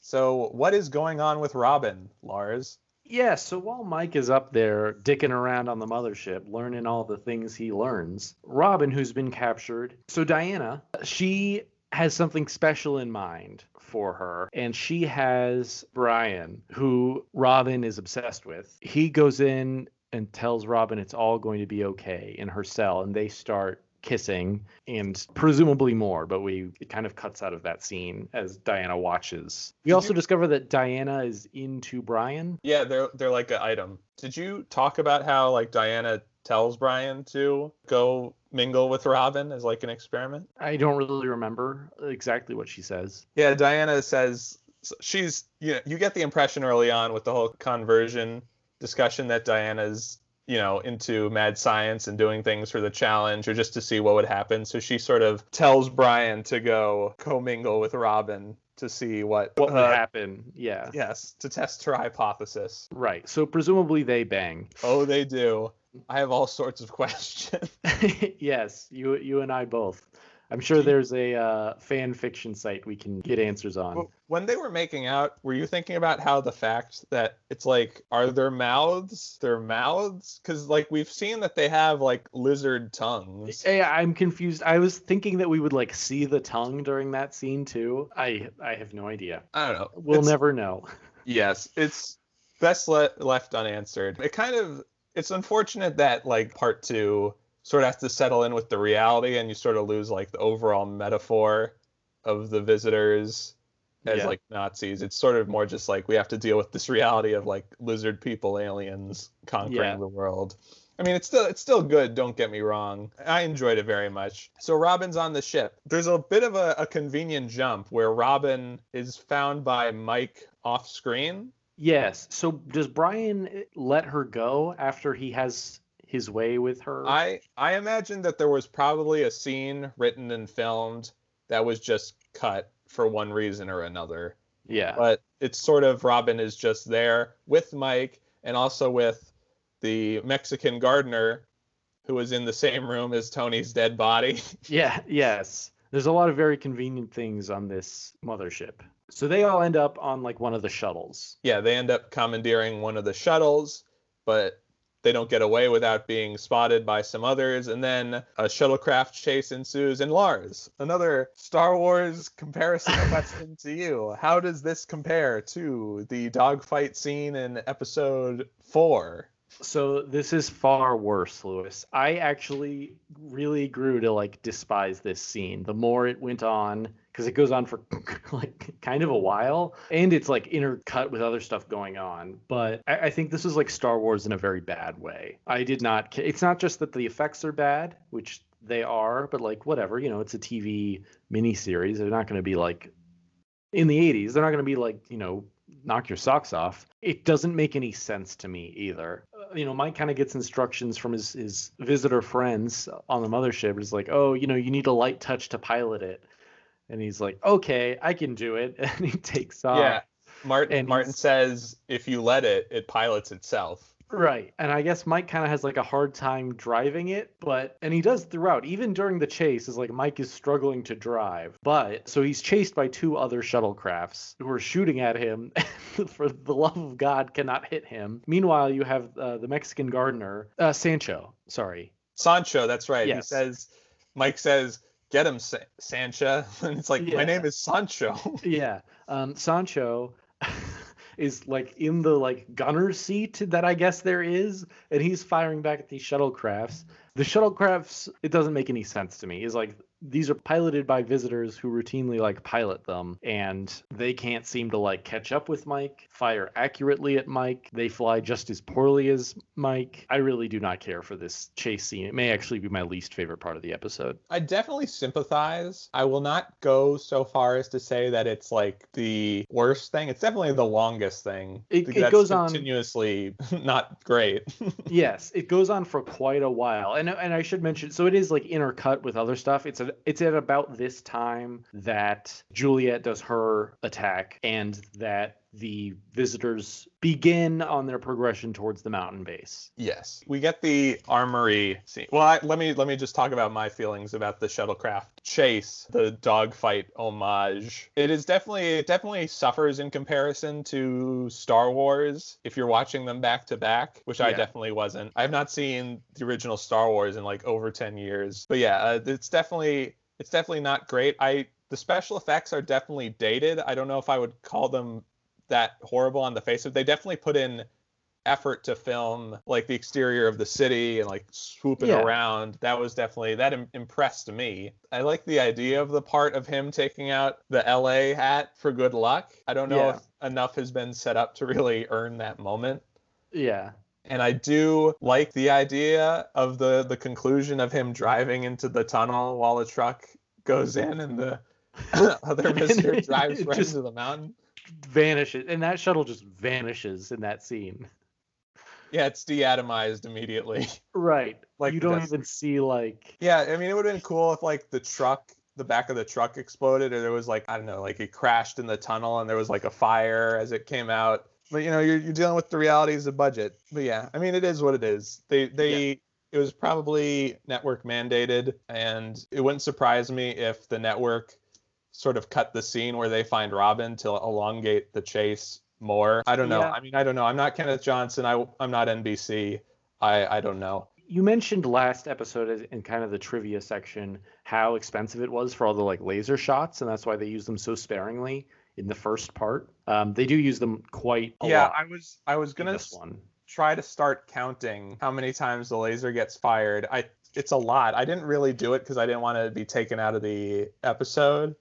So, what is going on with Robin, Lars? Yeah, so while Mike is up there dicking around on the mothership, learning all the things he learns, Robin, who's been captured, so Diana, she has something special in mind for her, and she has Brian, who Robin is obsessed with. He goes in and tells Robin it's all going to be okay in her cell, and they start kissing and presumably more, but we it kind of cuts out of that scene as Diana watches. We Did also you- discover that Diana is into Brian. Yeah, they're they're like an item. Did you talk about how like Diana tells Brian to go mingle with Robin as like an experiment? I don't really remember exactly what she says. Yeah, Diana says she's you know, you get the impression early on with the whole conversion discussion that Diana's you know into mad science and doing things for the challenge or just to see what would happen. So she sort of tells Brian to go commingle with Robin to see what What would uh, happen? Yeah. Yes, to test her hypothesis. Right. So presumably they bang. Oh, they do. I have all sorts of questions. yes, you you and I both. I'm sure there's a uh, fan fiction site we can get answers on. When they were making out, were you thinking about how the fact that it's like, are their mouths their mouths? Because like we've seen that they have like lizard tongues. Yeah, I'm confused. I was thinking that we would like see the tongue during that scene too. I I have no idea. I don't know. We'll It's- never know. Yes, it's best le- left unanswered. It kind of it's unfortunate that like part two sort of has to settle in with the reality, and you sort of lose like the overall metaphor of the visitors as Yeah. like Nazis. It's sort of more just like we have to deal with this reality of like lizard people, aliens conquering Yeah. the world. I mean, it's still it's still good. Don't get me wrong. I enjoyed it very much. So Robin's on the ship. There's a bit of a, a convenient jump where Robin is found by Mike off screen. Yes. So does Brian let her go after he has his way with her? I I imagine that there was probably a scene written and filmed that was just cut for one reason or another. yeah. But it's sort of Robin is just there with Mike and also with the Mexican gardener who was in the same room as Tony's dead body. Yeah, yes. There's a lot of very convenient things on this mothership. So they all end up on like one of the shuttles. yeah, they end up commandeering one of the shuttles, but they don't get away without being spotted by some others, and then a shuttlecraft chase ensues. And Lars, another Star Wars comparison question to you. How does this compare to the dogfight scene in episode four? So this is far worse, Louis. I actually really grew to like despise this scene. The more it went on, because it goes on for like kind of a while, and it's like intercut with other stuff going on. But I, I think this is like Star Wars in a very bad way. I did not. It's not just that the effects are bad, which they are, but like whatever, you know, it's a TV miniseries. They're not going to be like in the 80s. They're not going to be like you know knock your socks off. It doesn't make any sense to me either. Uh, you know, Mike kind of gets instructions from his his visitor friends on the mothership. It's like, oh, you know, you need a light touch to pilot it, and he's like, okay, I can do it, and he takes off. yeah, Martin and Martin says if you let it, it pilots itself. Right. And I guess Mike kind of has like a hard time driving it, but and he does throughout, even during the chase, is like Mike is struggling to drive. But so he's chased by two other shuttlecrafts who are shooting at him for the love of God cannot hit him. Meanwhile, you have uh, the Mexican gardener, uh, Sancho, sorry. Sancho, that's right. He Yes. says, Mike says, "Get him, Sa- Sancha," and it's like, Yeah. my name is Sancho. Yeah. Um, Sancho is like in the like gunner seat that I guess there is, and he's firing back at these shuttlecrafts. The shuttlecrafts, it doesn't make any sense to me. Is like these are piloted by visitors who routinely like pilot them, and they can't seem to like catch up with Mike, fire accurately at Mike. They fly just as poorly as Mike. I really do not care for this chase scene. It may actually be my least favorite part of the episode. I definitely sympathize. I will not go so far as to say that it's like the worst thing. It's definitely the longest thing. It- it goes on- continuously not great. yes, it goes on for quite a while, and and I should mention, so it is like intercut with other stuff. It's a, it's at about this time that Juliet does her attack, and that the visitors begin on their progression towards the mountain base. yes, we get the armory scene. Well, I, let me let me just talk about my feelings about the shuttlecraft chase, the dogfight homage. It is definitely it definitely suffers in comparison to Star Wars if you're watching them back to back, which I definitely wasn't. I have not seen the original Star Wars in like over 10 years. But yeah, uh, it's definitely it's definitely not great. I the special effects are definitely dated. I don't know if I would call them that horrible on the face of. it. They definitely put in effort to film like the exterior of the city and like swooping Yeah. around that was definitely that Im- impressed me i like the idea of the part of him taking out the la hat for good luck i don't know Yeah. if enough has been set up to really earn that moment Yeah. and I do like the idea of the the conclusion of him driving into the tunnel while a truck goes in and the other visitor drives right just- into the mountain. Vanishes. And that shuttle just vanishes in that scene. Yeah, it's deatomized immediately. Right. Like you don't even see like Yeah, I mean it would have been cool if like the truck the back of the truck exploded or there was like I don't know, like it crashed in the tunnel and there was like a fire as it came out. But you know, you're you're dealing with the realities of budget. But yeah, I mean it is what it is. They they it was probably network mandated and it wouldn't surprise me if the network sort of cut the scene where they find Robin to elongate the chase more. I don't know. Yeah. I mean, I don't know. I'm not Kenneth Johnson. I I'm not NBC. I I don't know. you mentioned last episode in kind of the trivia section how expensive it was for all the like laser shots and that's why they use them so sparingly in the first part um, they do use them quite a yeah, lot I was I was gonna this one try to start counting how many times the laser gets fired. I it's a lot. I didn't really do it because I didn't want to be taken out of the episode.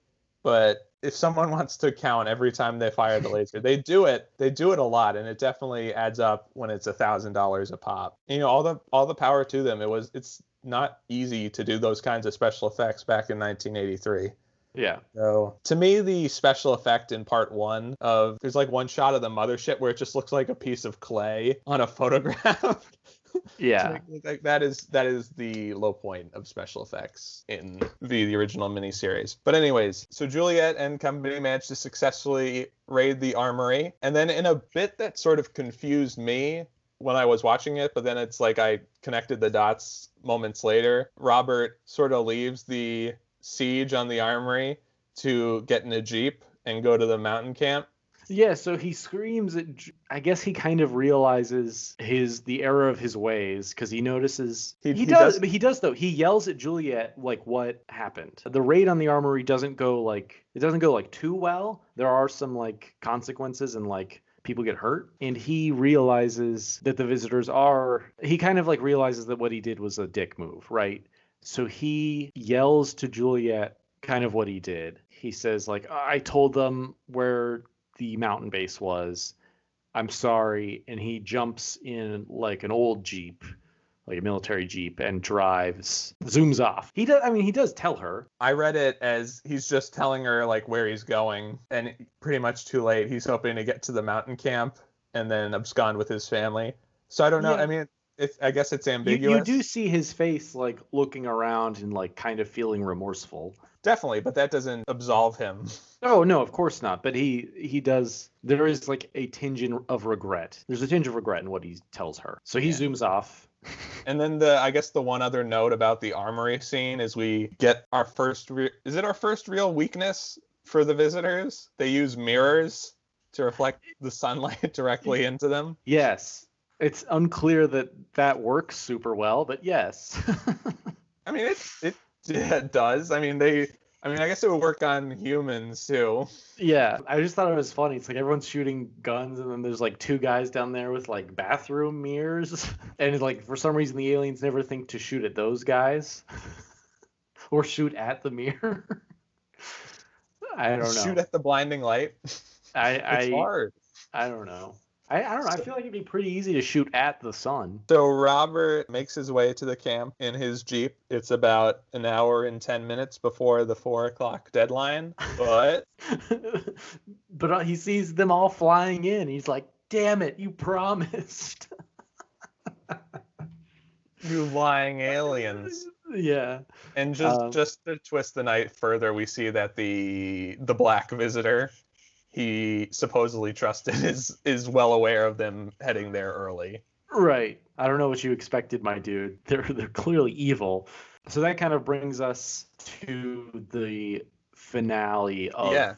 But if someone wants to count every time they fire the laser, they do it. They do it a lot, and it definitely adds up when it's a thousand dollars a pop. You know, all the all the power to them. It was it's not easy to do those kinds of special effects back in 1983. yeah So to me, the special effect in part one of there's like one shot of the mothership where it just looks like a piece of clay on a photograph. Yeah like that is that is the low point of special effects in the, the original miniseries. But anyways, so Juliet and company managed to successfully raid the armory, and then in a bit that sort of confused me when I was watching it, but then it's like I connected the dots moments later. Robert sort of leaves the siege on the armory to get in a jeep and go to the mountain camp. Yeah so he screams at i guess he kind of realizes his the error of his ways because he notices He- he, he does, does- but he does though. He yells at juliet like what happened. The raid on the armory doesn't go like it doesn't go like too well. There are some like consequences and like people get hurt. And he realizes that the visitors are he kind of like realizes that what he did was a dick move right? So he yells to juliet kind of what he did. He says like i told them where the mountain base was i'm sorry and he jumps in like an old jeep like a military jeep and drives zooms off he does i mean he does tell her I read it as he's just telling her like where he's going, and pretty much too late. He's hoping to get to the mountain camp and then abscond with his family. So I don't know. Yeah. I mean, it's, I guess it's you, ambiguous. you do see his face like looking around and like kind of feeling remorseful Definitely, but that doesn't absolve him. Oh no, of course not. But he he does. There is like a tinge in- of regret. There's a tinge of regret in what he tells her. So he Yeah. zooms off. And then the I guess the one other note about the armory scene is we get our first re- is it our first real weakness for the visitors? They use mirrors to reflect the sunlight directly into them. Yes, it's unclear that that works super well, but yes. I mean, it it, it does. I mean, they. I mean, I guess it would work on humans too. yeah, I just thought it was funny. It's like everyone's shooting guns, and then there's like two guys down there with like bathroom mirrors, and it's like for some reason the aliens never think to shoot at those guys, or shoot at the mirror. I don't know. Shoot at the blinding light. I It's I hard. I don't know. I, I don't know. I feel like it'd be pretty easy to shoot at the sun. So Robert makes his way to the camp in his jeep. It's about an hour and ten minutes before the four o'clock deadline, but but uh, he sees them all flying in. He's like, "Damn it, you promised." you lying aliens. yeah. And just Um, just to twist the night further, we see that the the black visitor he supposedly trusted is is well aware of them heading there early. Right. I don't know what you expected, my dude. They're they're clearly evil. So that kind of brings us to the finale of Yeah.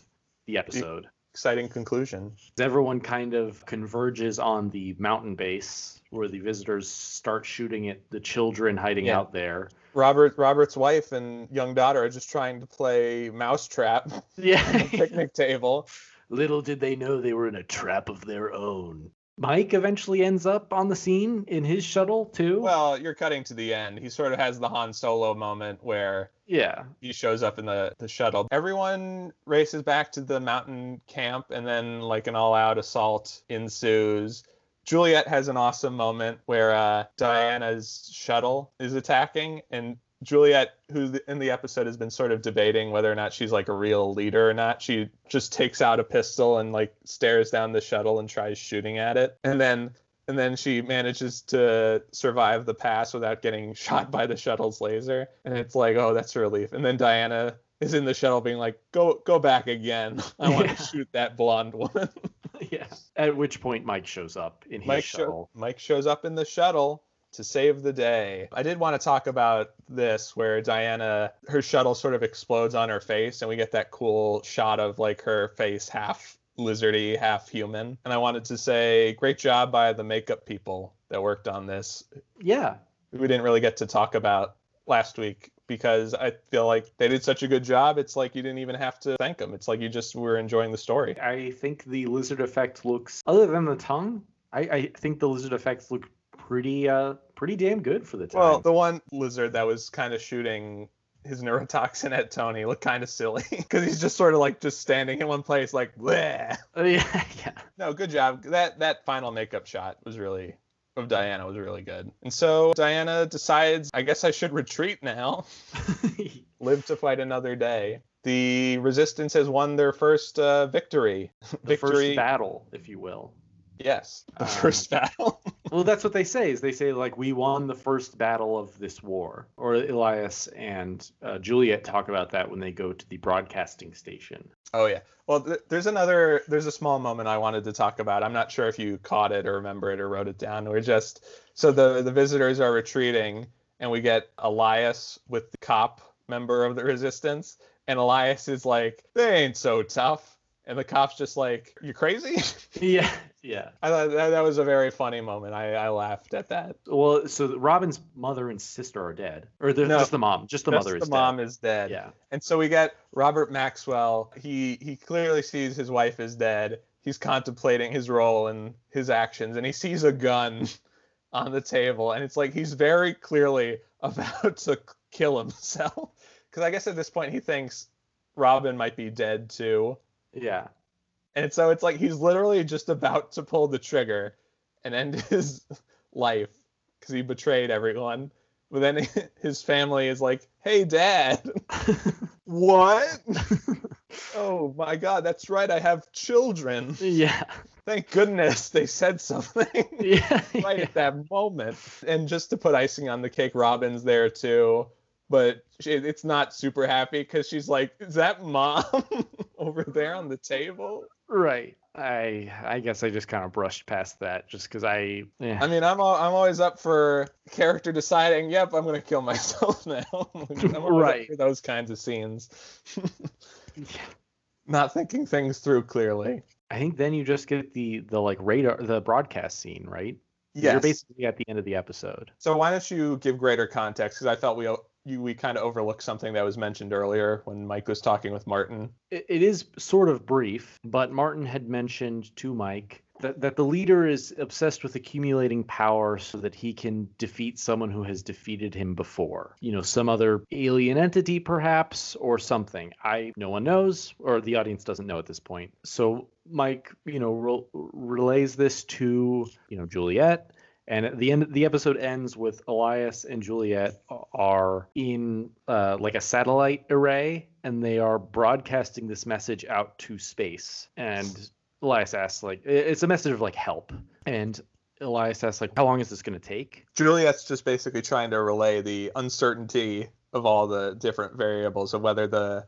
the episode. Exciting conclusion. Everyone kind of converges on the mountain base where the visitors start shooting at the children hiding Yeah. out there. Robert Robert's wife and young daughter are just trying to play mousetrap Yeah. picnic table. Little did they know they were in a trap of their own. Mike eventually ends up on the scene in his shuttle too. Well, you're cutting to the end. He sort of has the Han Solo moment where yeah, he shows up in the, the shuttle. Everyone races back to the mountain camp, and then like an all-out assault ensues. Juliet has an awesome moment where uh, Diana's shuttle is attacking, and Juliet, who in the episode has been sort of debating whether or not she's like a real leader or not, she just takes out a pistol and like stares down the shuttle and tries shooting at it. And then and then she manages to survive the pass without getting shot by the shuttle's laser. And it's like, oh, that's a relief. And then Diana is in the shuttle being like, go go back again. I want Yeah. to shoot that blonde woman. yeah. At which point Mike shows up in his Mike, shuttle. show, Mike shows up in the shuttle to save the day. I did want to talk about this where Diana, her shuttle sort of explodes on her face, and we get that cool shot of like her face half lizardy, half human. And I wanted to say, great job by the makeup people that worked on this. Yeah. We didn't really get to talk about last week because I feel like they did such a good job. It's like you didn't even have to thank them. It's like you just were enjoying the story. I think the lizard effect looks other than the tongue, I, I think the lizard effects look pretty uh pretty damn good for the time. Well, the one lizard that was kind of shooting his neurotoxin at Tony looked kind of silly because he's just sort of like just standing in one place, like, Bleh. Uh, yeah, yeah. no, good job. That that final makeup shot was really of Diana was really good. And so Diana decides, I guess I should retreat now, live to fight another day. The resistance has won their first uh, victory. the victory, first battle, if you will. yes, the Um, first battle. Well, that's what they say. Is they say like we won the first battle of this war. Or Elias and uh, Juliet talk about that when they go to the broadcasting station. Oh yeah. Well, th- there's another. There's a small moment I wanted to talk about. I'm not sure if you caught it or remember it or wrote it down. We're just so the the visitors are retreating, and we get Elias with the cop member of the resistance, and Elias is like, "They ain't so tough," and the cop's just like, "You crazy?" Yeah, yeah. I thought that, that was a very funny moment. I, I laughed at that. Well, so Robin's mother and sister are dead, or the, No. just the mom. Just the Just mother is the mom dead. is dead. Yeah. And so we get Robert Maxwell. He he clearly sees his wife is dead. He's contemplating his role and his actions, and he sees a gun on the table, and it's like he's very clearly about to kill himself. Because I guess at this point he thinks Robin might be dead too, Yeah. And so it's like he's literally just about to pull the trigger and end his life because he betrayed everyone. But then his family is like, "Hey, Dad." What? oh my god, that's right. I have children. yeah. Thank goodness they said something Yeah. right at that moment. And just to put icing on the cake, Robin's there too. But she, it's not super happy because she's like, Is that mom over there on the table? Right. I I guess I just kind of brushed past that just because I yeah. I mean, I'm al- I'm always up for character deciding, yep, I'm gonna kill myself now. I'm Right. up for those kinds of scenes. Not thinking things through clearly. I think then you just get the the like radar the broadcast scene, right? Yes. You're basically at the end of the episode. So why don't you give greater context? Because I felt we you, we kind of overlooked something that was mentioned earlier when Mike was talking with Martin. It, it is sort of brief, but Martin had mentioned to Mike that, that the leader is obsessed with accumulating power so that he can defeat someone who has defeated him before. You know, some other alien entity perhaps or something. I no one knows or the audience doesn't know at this point. So Mike, you know, rel relays this to, you know, Juliet and the end, the episode ends with Elias and Juliet are in uh, like a satellite array, and they are broadcasting this message out to space. And Elias asks, like, it's a message of like help. And Elias asks, like, how long is this going to take? Juliet's just basically trying to relay the uncertainty of all the different variables of whether the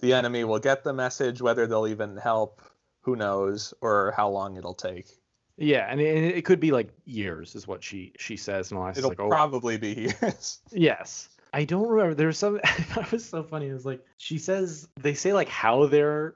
the enemy will get the message, whether they'll even help, who knows, or how long it'll take. Yeah, and it, it could be like years, is what she she says. And It'll like, oh, probably be years. Yes. I don't remember. There's some. that was so funny. It was like she says they say like how they're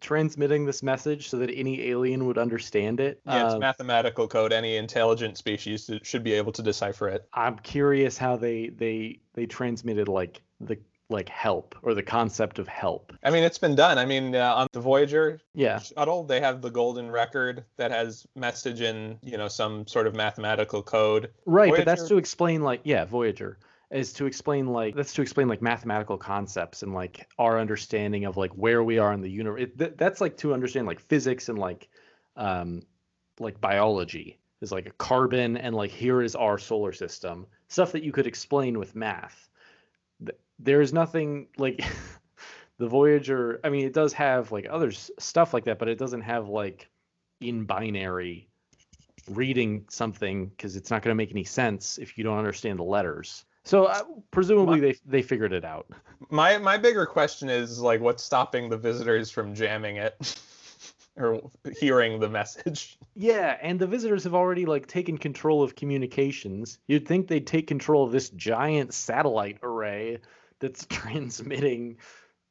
transmitting this message so that any alien would understand it. yeah, it's Um, mathematical code. Any intelligent species should be able to decipher it. I'm curious how they they they transmitted like the like help or the concept of help. I mean, it's been done. I mean, uh, on the Voyager Yeah. shuttle, they have the golden record that has message in, you know, some sort of mathematical code. Right, but that's to explain like yeah, Voyager is to explain like that's to explain like mathematical concepts and like our understanding of like where we are in the universe. It, th- that's like to understand like physics and like um like biology is like a carbon and like here is our solar system stuff that you could explain with math. Th- There is nothing like the Voyager. I mean, it does have like other stuff like that, but it doesn't have like in binary reading something because it's not going to make any sense if you don't understand the letters. So uh, presumably they they figured it out. My my bigger question is like, what's stopping the visitors from jamming it or hearing the message? Yeah, and the visitors have already like taken control of communications. You'd think they'd take control of this giant satellite array that's transmitting,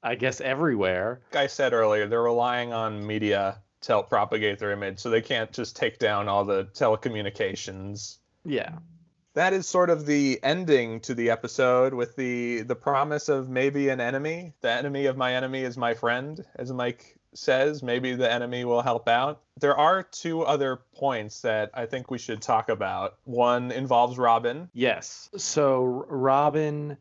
I guess, everywhere. Like I said earlier, they're relying on media to help propagate their image, so they can't just take down all the telecommunications. Yeah. That is sort of the ending to the episode with the the promise of maybe an enemy. The enemy of my enemy is my friend, as Mike says. Maybe the enemy will help out. There are two other points that I think we should talk about. One involves Robin. Yes. So Robin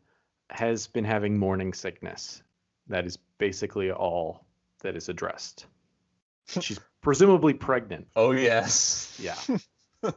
has been having morning sickness. That is basically all that is addressed. She's presumably pregnant. Oh yes. Yeah.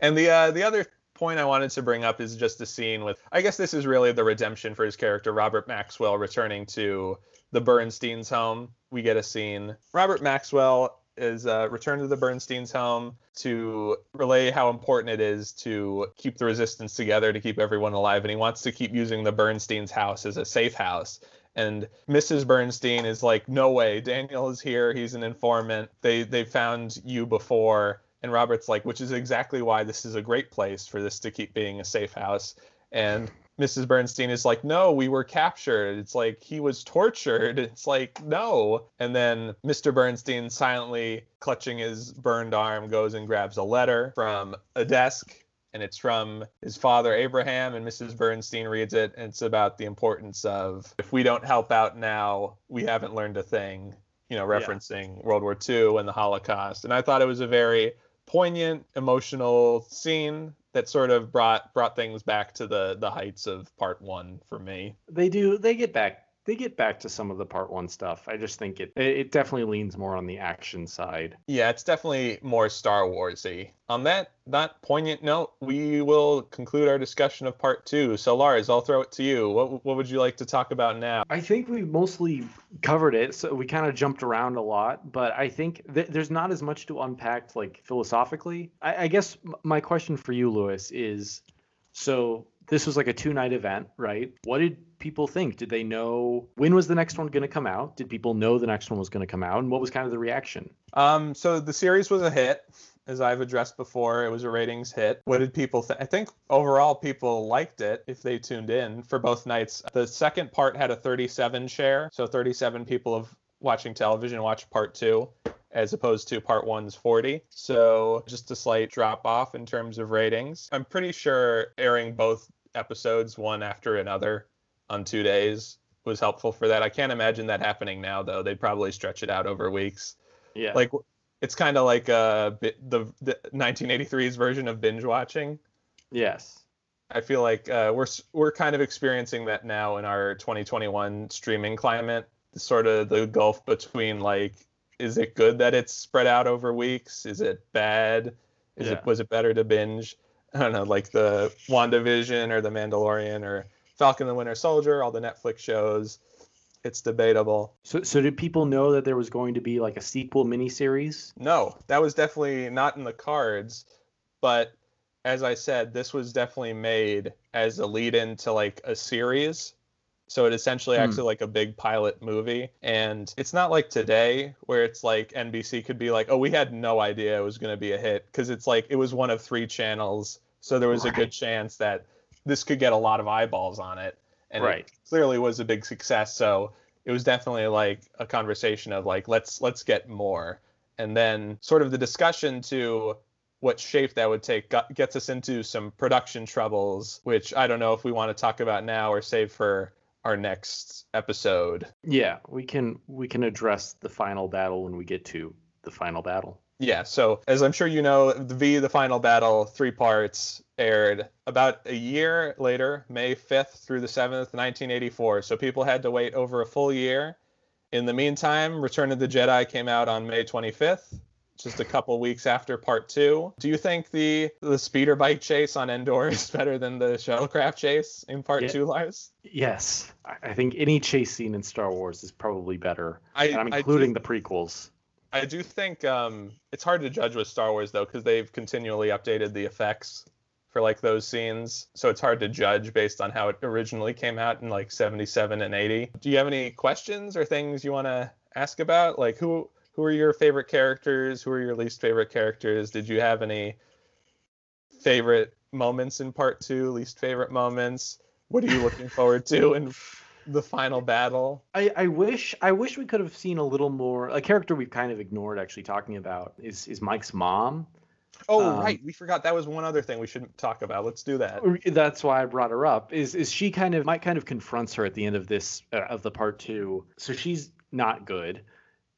and the uh, the other point I wanted to bring up is just the scene with. I guess this is really the redemption for his character, Robert Maxwell, returning to the Bernstein's home. We get a scene. Robert Maxwell is uh, returned to the Bernstein's home to relay how important it is to keep the resistance together, to keep everyone alive, and he wants to keep using the Bernstein's house as a safe house. And Mrs. Bernstein is like, "No way, Daniel is here. He's an informant. They they found you before." And Robert's like, "Which is exactly why this is a great place for this to keep being a safe house." And Mrs. Bernstein is like, no, we were captured. It's like he was tortured. It's like, no. And then Mr. Bernstein, silently clutching his burned arm, goes and grabs a letter from a desk. And it's from his father, Abraham. And Mrs. Bernstein reads it. And it's about the importance of if we don't help out now, we haven't learned a thing, you know, Yeah. referencing World War II and the Holocaust. And I thought it was a very poignant, emotional scene that sort of brought brought things back to the the heights of part one for me. They do they get back they get back to some of the part 1 stuff. I just think it it it definitely leans more on the action side. Yeah, it's definitely more Star Warsy. On that that poignant note, we will conclude our discussion of part two. So Lars, I'll throw it to you. What what would you like to talk about now? I think we mostly covered it, so we kind of jumped around a lot. But I think th- there's not as much to unpack, like philosophically. I, I guess my question for you, Louis, is: so this was like a two-night event, right? What did people think? Did they know when was the next one going to come out? Did people know the next one was going to come out, and what was kind of the reaction? Um, so the series was a hit, as I've addressed before. It was a ratings hit. What did people think? I think overall people liked it if they tuned in for both nights. The second part had a 37 share, so 37 people of watching television watched part two. As opposed to part one's 40. So just a slight drop off in terms of ratings. I'm pretty sure airing both episodes one after another on two days was helpful for that. I can't imagine that happening now, though. They'd probably stretch it out over weeks. Yeah, like it's kind of like uh the, the 1983's version of binge watching. Yes, i feel like uh, we're we're kind of experiencing that now in our 2021 streaming climate. Sort of the gulf between like is it good that it's spread out over weeks? Is it bad? Is Yeah. it was it better to binge? I don't know like the wandavision or the mandalorian or falcon and the winter soldier all the netflix shows it's debatable So, so did people know that there was going to be like a sequel miniseries? No, that was definitely not in the cards. But as I said, this was definitely made as a lead in to like a series. So it essentially Hmm. acts like a big pilot movie. And it's not like today where it's like NBC could be like, oh, we had no idea it was going to be a hit. Because it's like it was one of three channels. So there was a good chance that this could get a lot of eyeballs on it. And Right. it clearly was a big success. So it was definitely like a conversation of like, let's let's get more and then sort of the discussion to what shape that would take got, gets us into some production troubles which i don't know if we want to talk about now or save for our next episode. Yeah, we can we can address the final battle when we get to the final battle. Yeah, so as I'm sure you know, the V the Final Battle, three parts, aired about a year later, May 5th through the 7th, 1984. So people had to wait over a full year. In the meantime, Return of the Jedi came out on May 25th, just a couple weeks after part two. Do you think the the speeder bike chase on Endor is better than the shuttlecraft chase in part Yeah. two, Lars? Yes, I think any chase scene in Star Wars is probably better. I, And I'm do- including the prequels. I do think um, it's hard to judge with Star Wars though because they've continually updated the effects for like those scenes, so it's hard to judge based on how it originally came out in like 77 and 80. Do you have any questions or things you want to ask about? Like who who are your favorite characters? Who are your least favorite characters? Did you have any favorite moments in part 2, least favorite moments? What are you looking forward to in the final battle? I, I wish I wish we could have seen a little more. A character we've kind of ignored actually talking about is is Mike's mom. Oh, Um, right. We forgot that was one other thing we shouldn't talk about. Let's do that. That's why I brought her up. Is is she kind of Mike kind of confronts her at the end of this uh, of the part two. So she's not good,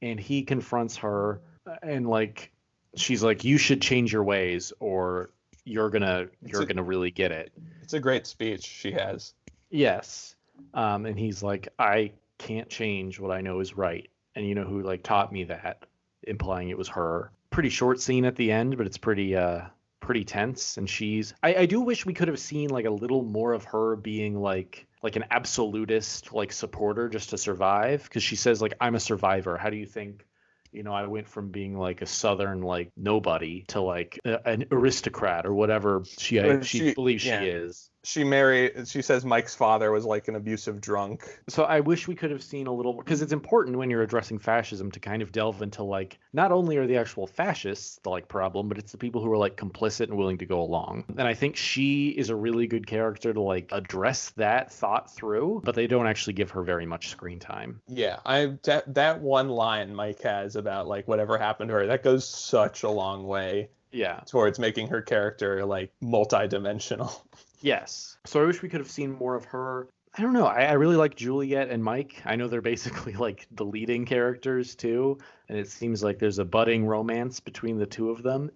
and he confronts her uh, and like she's like you should change your ways or you're gonna you're gonna really get it. It's a great speech she has. Yes. Um, and he's like, I can't change what I know is right. And you know who like taught me that, implying it was her. Pretty short scene at the end, but it's pretty uh pretty tense. And she's I, I do wish we could have seen like a little more of her being like like an absolutist like supporter just to survive. Cause she says like I'm a survivor. How do you think you know, I went from being like a southern like nobody to like a, an aristocrat or whatever she she, she- believes yeah. she is. She married. She says Mike's father was like an abusive drunk. So I wish we could have seen a little because it's important when you're addressing fascism to kind of delve into like not only are the actual fascists the like problem, but it's the people who are like complicit and willing to go along. And I think she is a really good character to like address that thought through, but they don't actually give her very much screen time. Yeah, I that that one line Mike has about like whatever happened to her. That goes such a long way Yeah. towards making her character like multi-dimensional. Yes. So I wish we could have seen more of her. I don't know. I, I really like Juliet and Mike. I know they're basically like the leading characters too, and it seems like there's a budding romance between the two of them.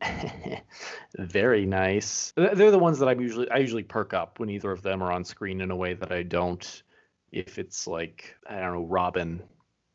Very nice. They're the ones that I'm usually I usually perk up when either of them are on screen in a way that I don't if it's like I don't know Robin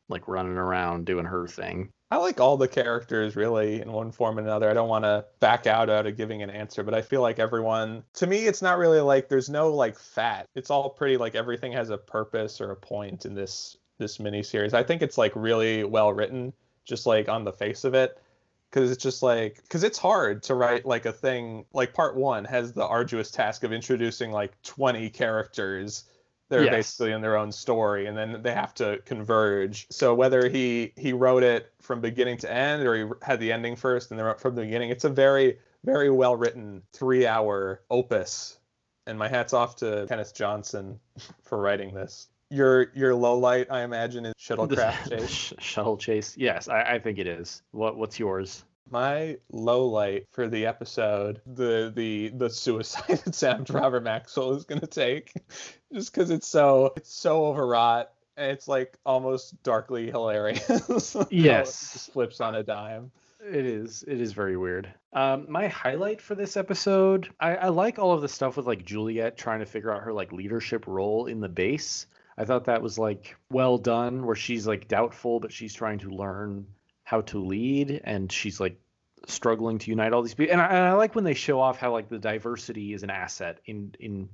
like running around doing her thing. I like all the characters really in one form or another. I don't want to back out out of giving an answer, but I feel like everyone to me it's not really like there's no like fat. It's all pretty like everything has a purpose or a point in this this miniseries. I think it's like really well written just like on the face of it because it's just like because it's hard to write like a thing like part one has the arduous task of introducing like 20 characters that are Yes. basically in their own story and then they have to converge so whether he he wrote it from beginning to end or he had the ending first and then wrote from the beginning it's a very very well written three hour opus and my hat's off to kenneth johnson for writing this your your low light i imagine is shuttlecraft chase shuttle chase. Yes, I, I think it is. What what's yours? My low light for the episode, the the the suicide attempt Robert Maxwell is gonna take, just because it's so it's so overwrought and it's like almost darkly hilarious. Yes. just flips on a dime. It is. It is very weird. Um, my highlight for this episode, I, I like all of the stuff with like Juliet trying to figure out her like leadership role in the base. I thought that was like well done, where she's like doubtful, but she's trying to learn how to lead, and she's like struggling to unite all these people. And I, and I like when they show off how like the diversity is an asset in in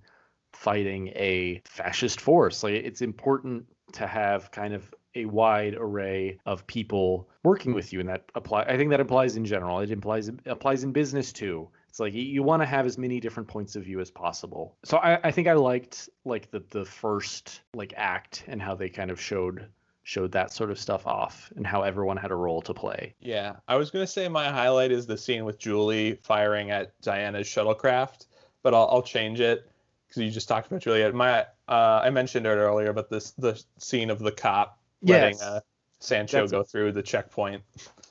fighting a fascist force. Like it's important to have kind of a wide array of people working with you and that apply i think that applies in general it implies it applies in business too it's like you, you want to have as many different points of view as possible so I, I think i liked like the the first like act and how they kind of showed showed that sort of stuff off and how everyone had a role to play Yeah, I was gonna say my highlight is the scene with Julie firing at Diana's shuttlecraft, but I'll, I'll change it because you just talked about Juliet. My uh, I mentioned it earlier, but this the scene of the cop letting Yes. uh, Sancho That's- go through the checkpoint.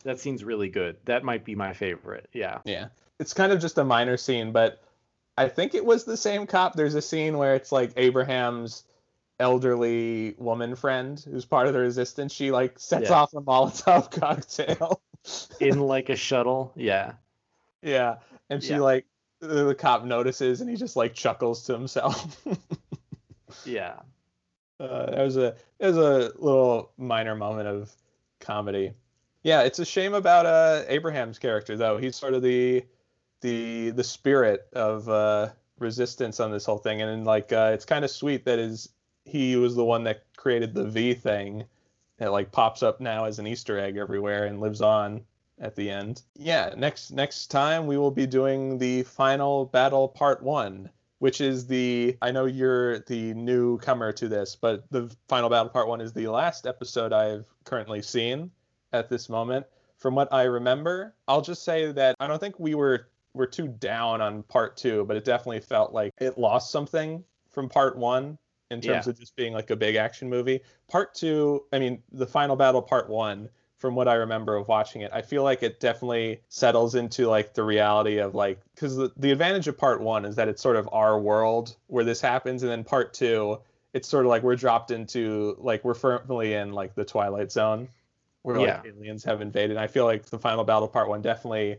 that scene's really good that might be my favorite yeah Yeah. It's kind of just a minor scene, but I think it was the same cop. There's a scene where it's like Abraham's elderly woman friend who's part of the resistance. She like sets Yeah. off a Molotov cocktail. In like a shuttle. Yeah. yeah, and she Yeah. like the cop notices and he just like chuckles to himself. Yeah. Uh, that was a it was a little minor moment of comedy. Yeah, it's a shame about uh, Abraham's character though. He's sort of the the the spirit of uh, resistance on this whole thing, and like uh, it's kind of sweet that is he was the one that created the V thing that like pops up now as an Easter egg everywhere and lives on at the end. Yeah, next next time we will be doing the final battle part one which is the I know you're the newcomer to this, but the Final Battle Part 1 is the last episode I've currently seen at this moment. From what I remember, I'll just say that I don't think we were were too down on part 2, but it definitely felt like it lost something from part 1 in terms Yeah. of just being like a big action movie. Part 2, I mean, the Final Battle Part 1 from what I remember of watching it, I feel like it definitely settles into like the reality of like because the, the advantage of part one is that it's sort of our world where this happens, and then part two, it's sort of like we're dropped into like we're firmly in like the Twilight Zone where like aliens have invaded. And I feel like the final battle part one definitely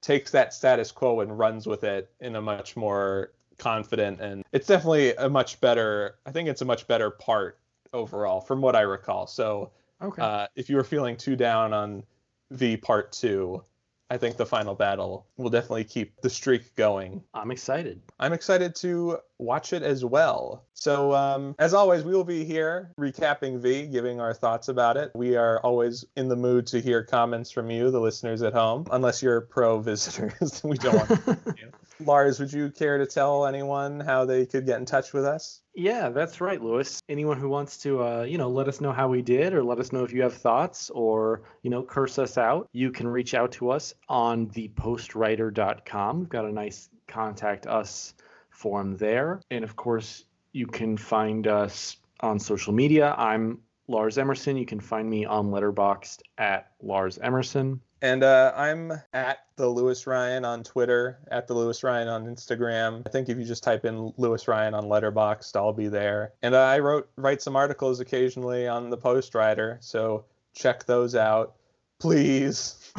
takes that status quo and runs with it in a much more confident and it's definitely a much better I think it's a much better part overall from what I recall. So Okay. uh, if you were feeling too down on V Part Two, I think the final battle will definitely keep the streak going. I'm excited. I'm excited to watch it as well. So, um, as always, we will be here recapping V, giving our thoughts about it. We are always in the mood to hear comments from you, the listeners at home, unless you're pro visitors. we don't want you. Lars, would you care to tell anyone how they could get in touch with us? Yeah, that's right, Louis. Anyone who wants to, uh, you know, let us know how we did, or let us know if you have thoughts, or you know, curse us out, you can reach out to us on thepostwriter.com. We've got a nice contact us form there, and of course, you can find us on social media. I'm Lars Emerson. You can find me on Letterboxd at Lars Emerson. And uh, I'm at the Louis Ryan on Twitter, at the Louis Ryan on Instagram. I think if you just type in Louis Ryan on Letterboxd, I'll be there. And uh, I wrote write some articles occasionally on the Post Writer, so check those out, please.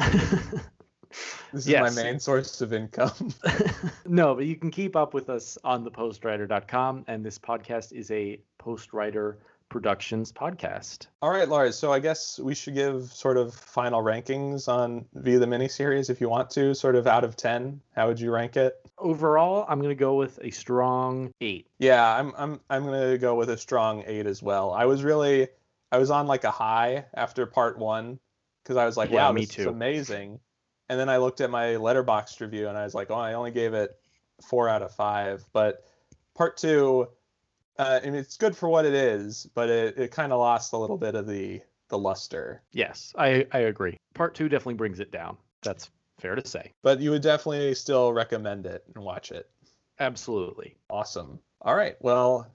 This is Yes. my main source of income. no, but you can keep up with us on the thepostwriter.com, and this podcast is a Post Postwriter Productions podcast. All right, Lars. So I guess we should give sort of final rankings on via the miniseries if you want to, sort of out of ten. How would you rank it? Overall, I'm going to go with a strong eight. Yeah, I'm I'm I'm gonna go with a strong eight as well. I was really I was on like a high after part one because I was like, Yeah, wow, me this is too. amazing. And then I looked at my Letterboxd review and I was like, oh, I only gave it four out of five. But part two, uh, mean, it's good for what it is, but it, it kind of lost a little bit of the the luster. Yes, I, I agree. Part two definitely brings it down. That's fair to say. But you would definitely still recommend it and watch it. Absolutely. Awesome. All right. Well,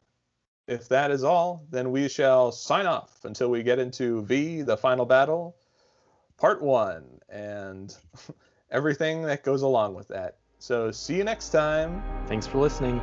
if that is all, then we shall sign off until we get into V, the final battle, part one, and everything that goes along with that. So, see you next time. Thanks for listening.